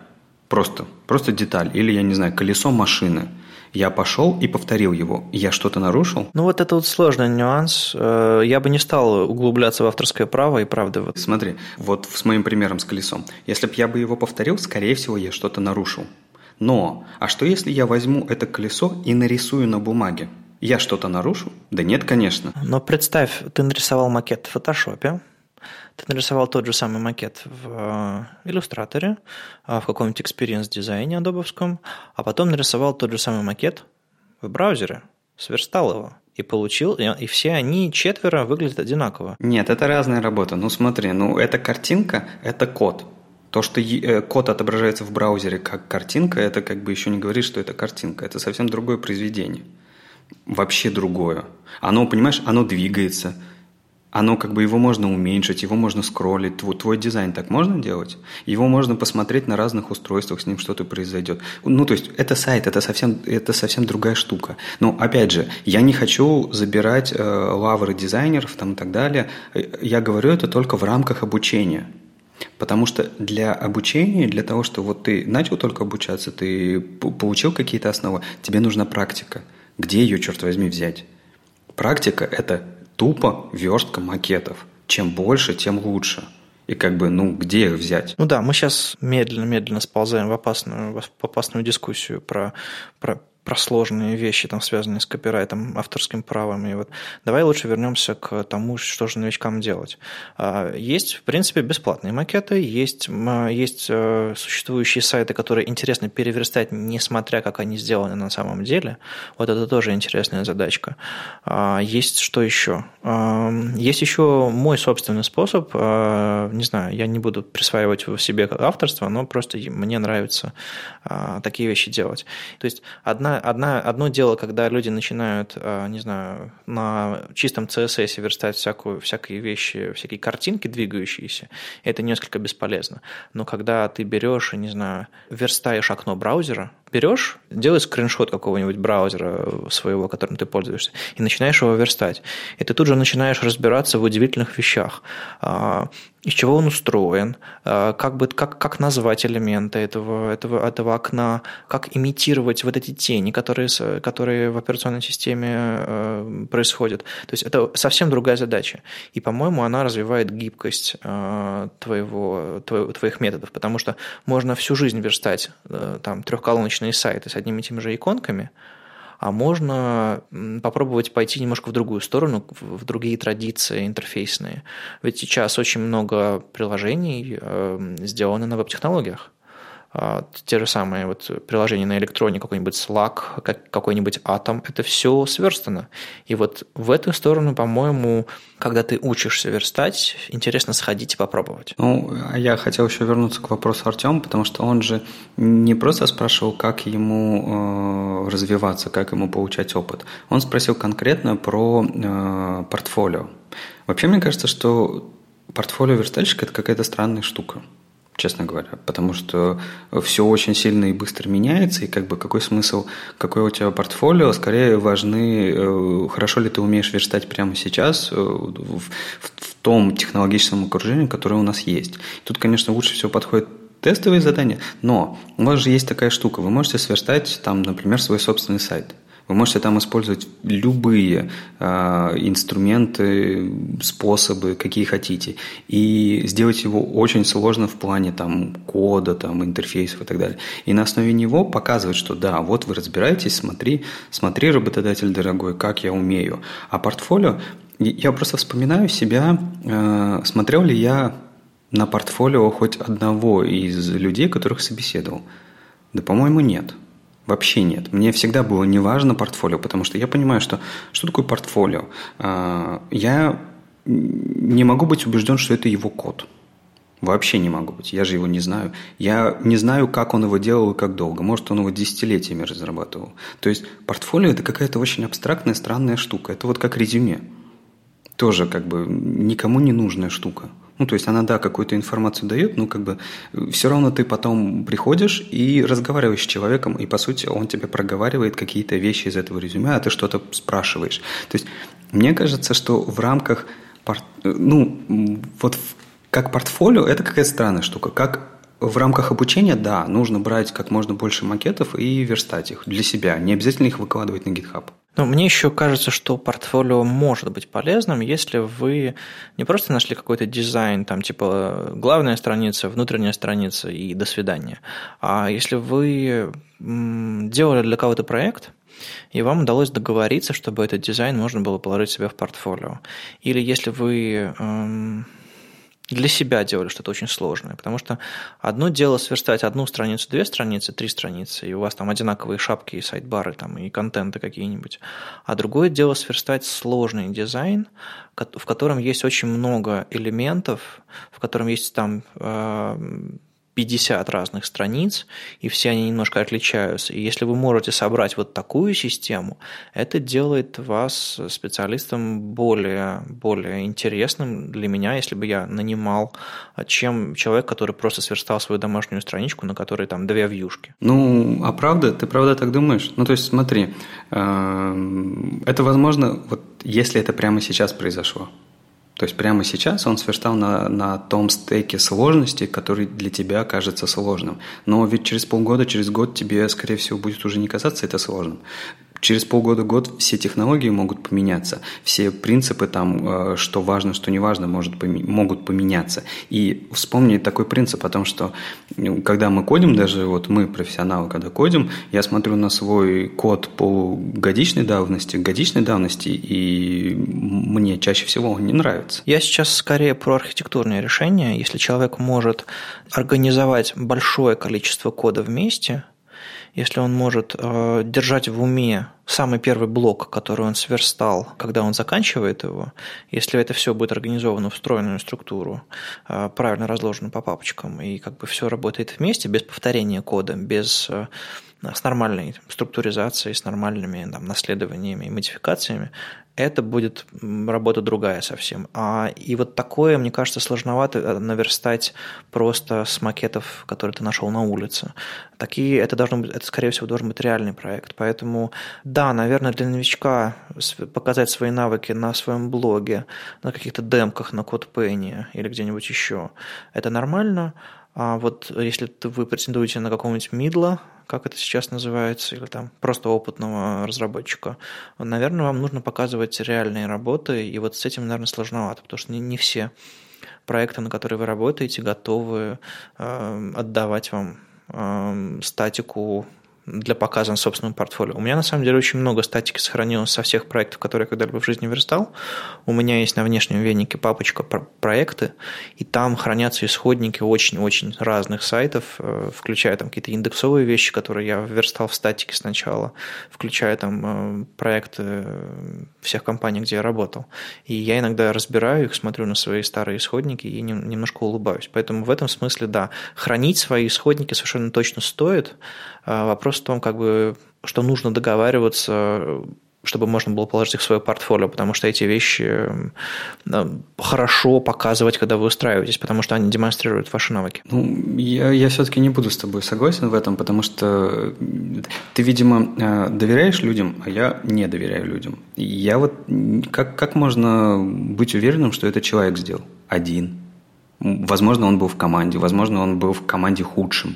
Просто, просто деталь. Или, я не знаю, колесо машины. Я пошел и повторил его. Я что-то нарушил? Ну, вот это вот сложный нюанс. Э, я бы не стал углубляться в авторское право и правда. Вот. Смотри, вот с моим примером с колесом. Если бы я бы его повторил, скорее всего, я что-то нарушил. Но, а что если я возьму это колесо и нарисую на бумаге? Я что-то нарушу? Да нет, конечно. Но представь, ты нарисовал макет в фотошопе, ты нарисовал тот же самый макет в э, иллюстраторе, э, в каком-нибудь experience дизайне адобовском, а потом нарисовал тот же самый макет в браузере, сверстал его и получил, и все они четверо выглядят одинаково. Нет, это разная работа. Ну смотри, ну эта картинка, это код. То, что э, код отображается в браузере как картинка, это как бы еще не говорит, что это картинка. Это совсем другое произведение вообще другое. Оно, понимаешь, оно двигается, оно как бы его можно уменьшить, его можно скроллить. Твой, твой дизайн так можно делать? Его можно посмотреть на разных устройствах, с ним что-то произойдет. Ну, то есть это сайт, это совсем, это совсем другая штука. Но опять же, я не хочу забирать э, лавры дизайнеров там, и так далее. Я говорю это только в рамках обучения. Потому что для обучения, для того, что вот ты начал только обучаться, ты получил какие-то основы, тебе нужна практика – где ее, черт возьми, взять? Практика – это тупо верстка макетов. Чем больше, тем лучше. И как бы, ну, где их взять? Ну да, мы сейчас медленно-медленно сползаем в опасную, в опасную дискуссию про, про про сложные вещи, там, связанные с копирайтом, авторским правом. И вот давай лучше вернемся к тому, что же новичкам делать. А, есть, в принципе, бесплатные макеты, есть, есть э, существующие сайты, которые интересно переверстать, несмотря как они сделаны на самом деле. Вот это тоже интересная задачка. А, есть что еще? А, есть еще мой собственный способ. Не знаю, я не буду присваивать себе авторство, но просто мне нравится такие вещи делать. То есть одна одна, одно дело, когда люди начинают, а, не знаю, на чистом CSS верстать всякую, всякие вещи, всякие картинки двигающиеся, это несколько бесполезно. Но когда ты берешь, не знаю, верстаешь окно браузера, берешь, делаешь скриншот какого-нибудь браузера своего, которым ты пользуешься, и начинаешь его верстать. И ты тут же начинаешь разбираться в удивительных вещах. Из чего он устроен, э, как, бы, как, как назвать элементы этого, этого, этого окна, как имитировать вот эти тени, которые, которые в операционной системе э, происходят. То есть это совсем другая задача. И, по-моему, она развивает гибкость э, твоего, твоих методов, потому что можно всю жизнь верстать там, трехколоночные сайты с одними и теми же иконками, а можно попробовать пойти немножко в другую сторону, в другие традиции интерфейсные. Ведь сейчас очень много приложений э, сделано на веб-технологиях. А, те же самые вот приложения на электроне, какой-нибудь Slack, какой-нибудь Atom, это все сверстано. И вот в эту сторону, по-моему, когда ты учишься верстать, интересно сходить и попробовать. Ну, а я хотел еще вернуться к вопросу Артема, потому что он же не просто спрашивал, как ему э, развиваться, как ему получать опыт. Он спросил конкретно про э, портфолио. Вообще, мне кажется, что портфолио верстальщика – это какая-то странная штука честно говоря, потому что все очень сильно и быстро меняется, и как бы какой смысл, какое у тебя портфолио, скорее важны, э, хорошо ли ты умеешь верстать прямо сейчас э, в, в, том технологическом окружении, которое у нас есть. Тут, конечно, лучше всего подходит тестовые задания, но у вас же есть такая штука, вы можете сверстать там, например, свой собственный сайт – вы можете там использовать любые э, инструменты, способы, какие хотите, и сделать его очень сложно в плане там, кода, там, интерфейсов и так далее. И на основе него показывать, что да, вот вы разбираетесь, смотри, смотри, работодатель дорогой, как я умею. А портфолио, я просто вспоминаю себя, э, смотрел ли я на портфолио хоть одного из людей, которых собеседовал. Да, по-моему, нет. Вообще нет. Мне всегда было не важно портфолио, потому что я понимаю, что что такое портфолио. А, я не могу быть убежден, что это его код. Вообще не могу быть. Я же его не знаю. Я не знаю, как он его делал и как долго. Может, он его десятилетиями разрабатывал. То есть портфолио – это какая-то очень абстрактная, странная штука. Это вот как резюме. Тоже как бы никому не нужная штука. Ну, то есть она, да, какую-то информацию дает, но как бы э, все равно ты потом приходишь и разговариваешь с человеком, и, по сути, он тебе проговаривает какие-то вещи из этого резюме, а ты что-то спрашиваешь. То есть мне кажется, что в рамках, ну, вот как портфолио, это какая-то странная штука. Как в рамках обучения, да, нужно брать как можно больше макетов и верстать их для себя. Не обязательно их выкладывать на GitHub. Но мне еще кажется, что портфолио может быть полезным, если вы не просто нашли какой-то дизайн, там типа главная страница, внутренняя страница и до свидания, а если вы делали для кого-то проект, и вам удалось договориться, чтобы этот дизайн можно было положить себе в портфолио. Или если вы эм, для себя делали что-то очень сложное. Потому что одно дело сверстать одну страницу, две страницы, три страницы, и у вас там одинаковые шапки и сайт-бары там, и контенты какие-нибудь. А другое дело сверстать сложный дизайн, в котором есть очень много элементов, в котором есть там э, 50 разных страниц, и все они немножко отличаются. И если вы можете собрать вот такую систему, это делает вас специалистом более, более интересным для меня, если бы я нанимал, чем человек, который просто сверстал свою домашнюю страничку, на которой там две вьюшки. Ну, а правда? Ты правда так думаешь? Ну, то есть смотри, э, это возможно, вот если это прямо сейчас произошло. То есть прямо сейчас он сверстал на, на том стеке сложности, который для тебя кажется сложным. Но ведь через полгода, через год тебе, скорее всего, будет уже не казаться это сложным через полгода-год все технологии могут поменяться, все принципы там, э, что важно, что не важно, может, могут поменяться. И вспомни такой принцип о том, что ну, когда мы кодим, даже вот мы, профессионалы, когда кодим, я смотрю на свой код по годичной давности, годичной давности, и мне чаще всего он не нравится. Я сейчас скорее про архитектурное решение. Если человек может организовать большое количество кода вместе, если он может э, держать в уме самый первый блок, который он сверстал, когда он заканчивает его, если это все будет организовано в встроенную структуру, э, правильно разложено по папочкам, и как бы все работает вместе, без повторения кода, без э, с нормальной структуризацией, с нормальными там, наследованиями и модификациями, это будет работа другая совсем. А, и вот такое, мне кажется, сложновато э, наверстать просто с макетов, которые ты нашел на улице. Такие, это должно быть, это, скорее всего, должен быть реальный проект. Поэтому, да, наверное, для новичка показать свои навыки на своем блоге, на каких-то демках, на CodePenny или где-нибудь еще, это нормально. А вот если вы претендуете на какого-нибудь мидла, как это сейчас называется, или там просто опытного разработчика, наверное, вам нужно показывать реальные работы, и вот с этим, наверное, сложновато, потому что не, все проекты, на которые вы работаете, готовы э, отдавать вам э, статику для показа на собственном портфолио. У меня на самом деле очень много статики сохранилось со всех проектов, которые я когда-либо в жизни верстал. У меня есть на внешнем венике папочка про проекты, и там хранятся исходники очень-очень разных сайтов, э, включая там какие-то индексовые вещи, которые я верстал в статике сначала, включая там э, проекты всех компаний, где я работал. И я иногда разбираю их, смотрю на свои старые исходники и немножко улыбаюсь. Поэтому в этом смысле, да, хранить свои исходники совершенно точно стоит. А вопрос в том, как бы, что нужно договариваться чтобы можно было положить их в свое портфолио, потому что эти вещи хорошо показывать, когда вы устраиваетесь, потому что они демонстрируют ваши навыки. Ну, я, я все-таки не буду с тобой согласен в этом, потому что ты, видимо, э, доверяешь людям, а я не доверяю людям. Я вот как, как можно быть уверенным, что этот человек сделал? Один. Возможно, он был в команде, возможно, он был в команде худшим.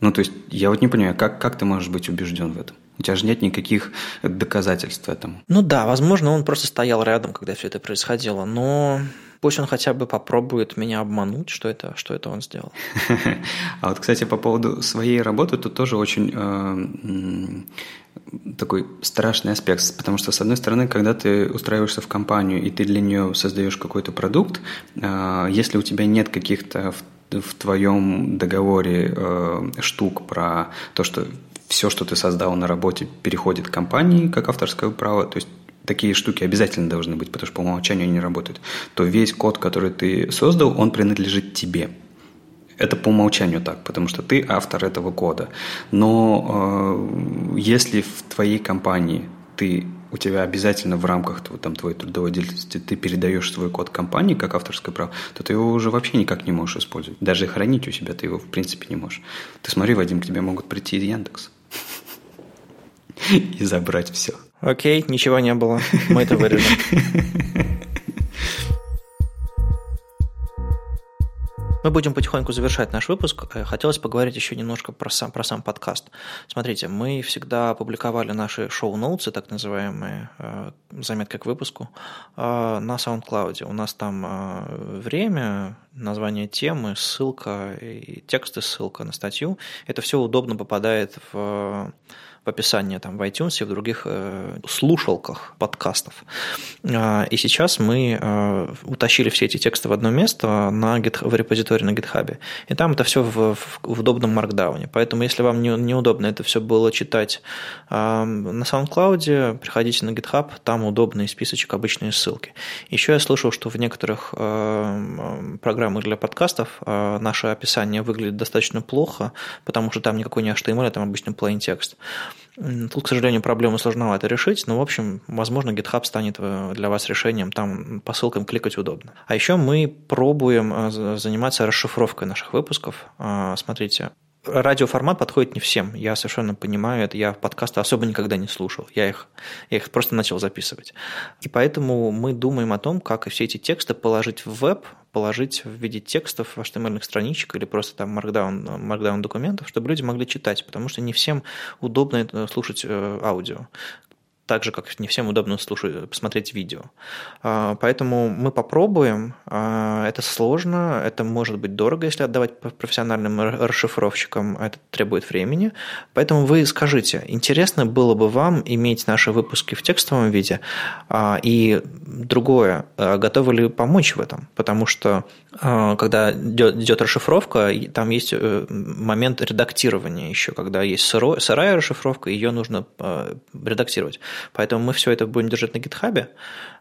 Ну, то есть, я вот не понимаю, как, как ты можешь быть убежден в этом? У тебя же нет никаких доказательств этому. Ну да, возможно, он просто стоял рядом, когда все это происходило, но пусть он хотя бы попробует меня обмануть, что это, что это он сделал. [laughs] А вот, кстати, по поводу своей работы, тут тоже очень э, такой страшный аспект, потому что, с одной стороны, когда ты устраиваешься в компанию и ты для нее создаешь какой-то продукт, э, если у тебя нет каких-то в твоем договоре э, штук про то, что все, что ты создал на работе, переходит к компании как авторское право, то есть такие штуки обязательно должны быть, потому что по умолчанию они не работают, то весь код, который ты создал, он принадлежит тебе. Это по умолчанию так, потому что ты автор этого кода. Но э, если в твоей компании ты у тебя обязательно в рамках там, твоей трудовой деятельности ты передаешь свой код компании как авторское право, то ты его уже вообще никак не можешь использовать. Даже хранить у себя ты его в принципе не можешь. Ты смотри, Вадим, к тебе могут прийти из Яндекс [laughs] и забрать все. Окей, ничего не было. Мы это вырежем. [laughs] Мы будем потихоньку завершать наш выпуск. Э, хотелось поговорить еще немножко про сам, про сам подкаст. Смотрите, мы всегда публиковали наши шоу-ноутсы, так называемые, э, заметки к выпуску, э, на SoundCloud. У нас там время, название темы, ссылка и тексты, ссылка на статью. Это все удобно попадает в в описании там, в iTunes и в других э, слушалках подкастов. Э, и сейчас мы э, утащили все эти тексты в одно место на GitHub, в репозитории на GitHub. И там это все в, в, удобном маркдауне. Поэтому, если вам не, неудобно это все было читать на SoundCloud, приходите на GitHub, там удобный списочек, обычные ссылки. Еще я слышал, что в некоторых программах для подкастов наше описание выглядит достаточно плохо, потому что там никакой не HTML, а там обычный plain текст. Тут, к сожалению, проблему сложновато решить, но, в общем, возможно, GitHub станет э, для вас решением, там по ссылкам кликать удобно. А еще мы пробуем э, заниматься расшифровкой наших выпусков. А, смотрите, радиоформат подходит не всем. Я совершенно понимаю это. Я подкасты особо никогда не слушал. Я их, я их просто начал записывать. И поэтому мы думаем о том, как все эти тексты положить в веб, положить в виде текстов, HTML страничек или просто там markdown, markdown документов, чтобы люди могли читать, потому что не всем удобно слушать э, аудио так же, как не всем удобно слушать, посмотреть видео. А, поэтому мы попробуем. А, это сложно, это может быть дорого, если отдавать профессиональным расшифровщикам, это требует времени. Поэтому вы скажите, интересно было бы вам иметь наши выпуски в текстовом виде? А, и другое, готовы ли помочь в этом? Потому что когда идет расшифровка, там есть э, момент редактирования еще, когда есть сырая расшифровка, ее нужно редактировать. Поэтому мы все это будем держать на гитхабе,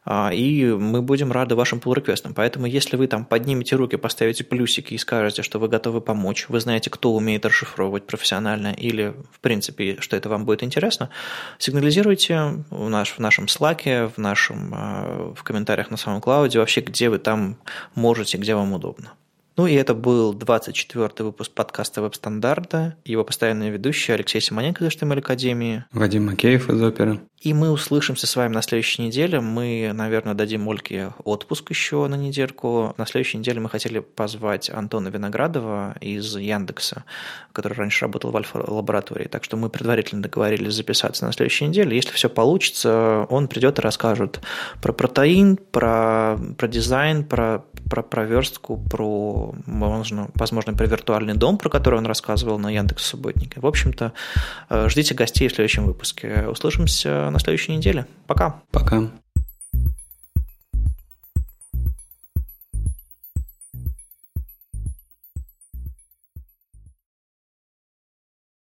а, и мы будем рады вашим pull реквестам Поэтому если вы там поднимете руки, поставите плюсики и скажете, что вы готовы помочь, вы знаете, кто умеет расшифровывать профессионально или, в принципе, что это вам будет интересно, сигнализируйте в, наш, в нашем Slack, в нашем а, в комментариях на самом клауде, вообще где вы там можете, где вам удобно. Ну и это был 24-й выпуск подкаста «Веб-стандарта». Его постоянный ведущий Алексей Симоненко из HTML Академии. Вадим Макеев из оперы. И мы услышимся с вами на следующей неделе. Мы, наверное, дадим Ольге отпуск еще на недельку. На следующей неделе мы хотели позвать Антона Виноградова из Яндекса, который раньше работал в Альфа-лаборатории. Так что мы предварительно договорились записаться на следующей неделе. Если все получится, он придет и расскажет про протеин, про, про дизайн, про, про проверстку, про, возможно, возможно, про виртуальный дом, про который он рассказывал на Яндекс Субботнике. В общем-то, э, ждите гостей в следующем выпуске. Услышимся на следующей неделе. Пока. Пока.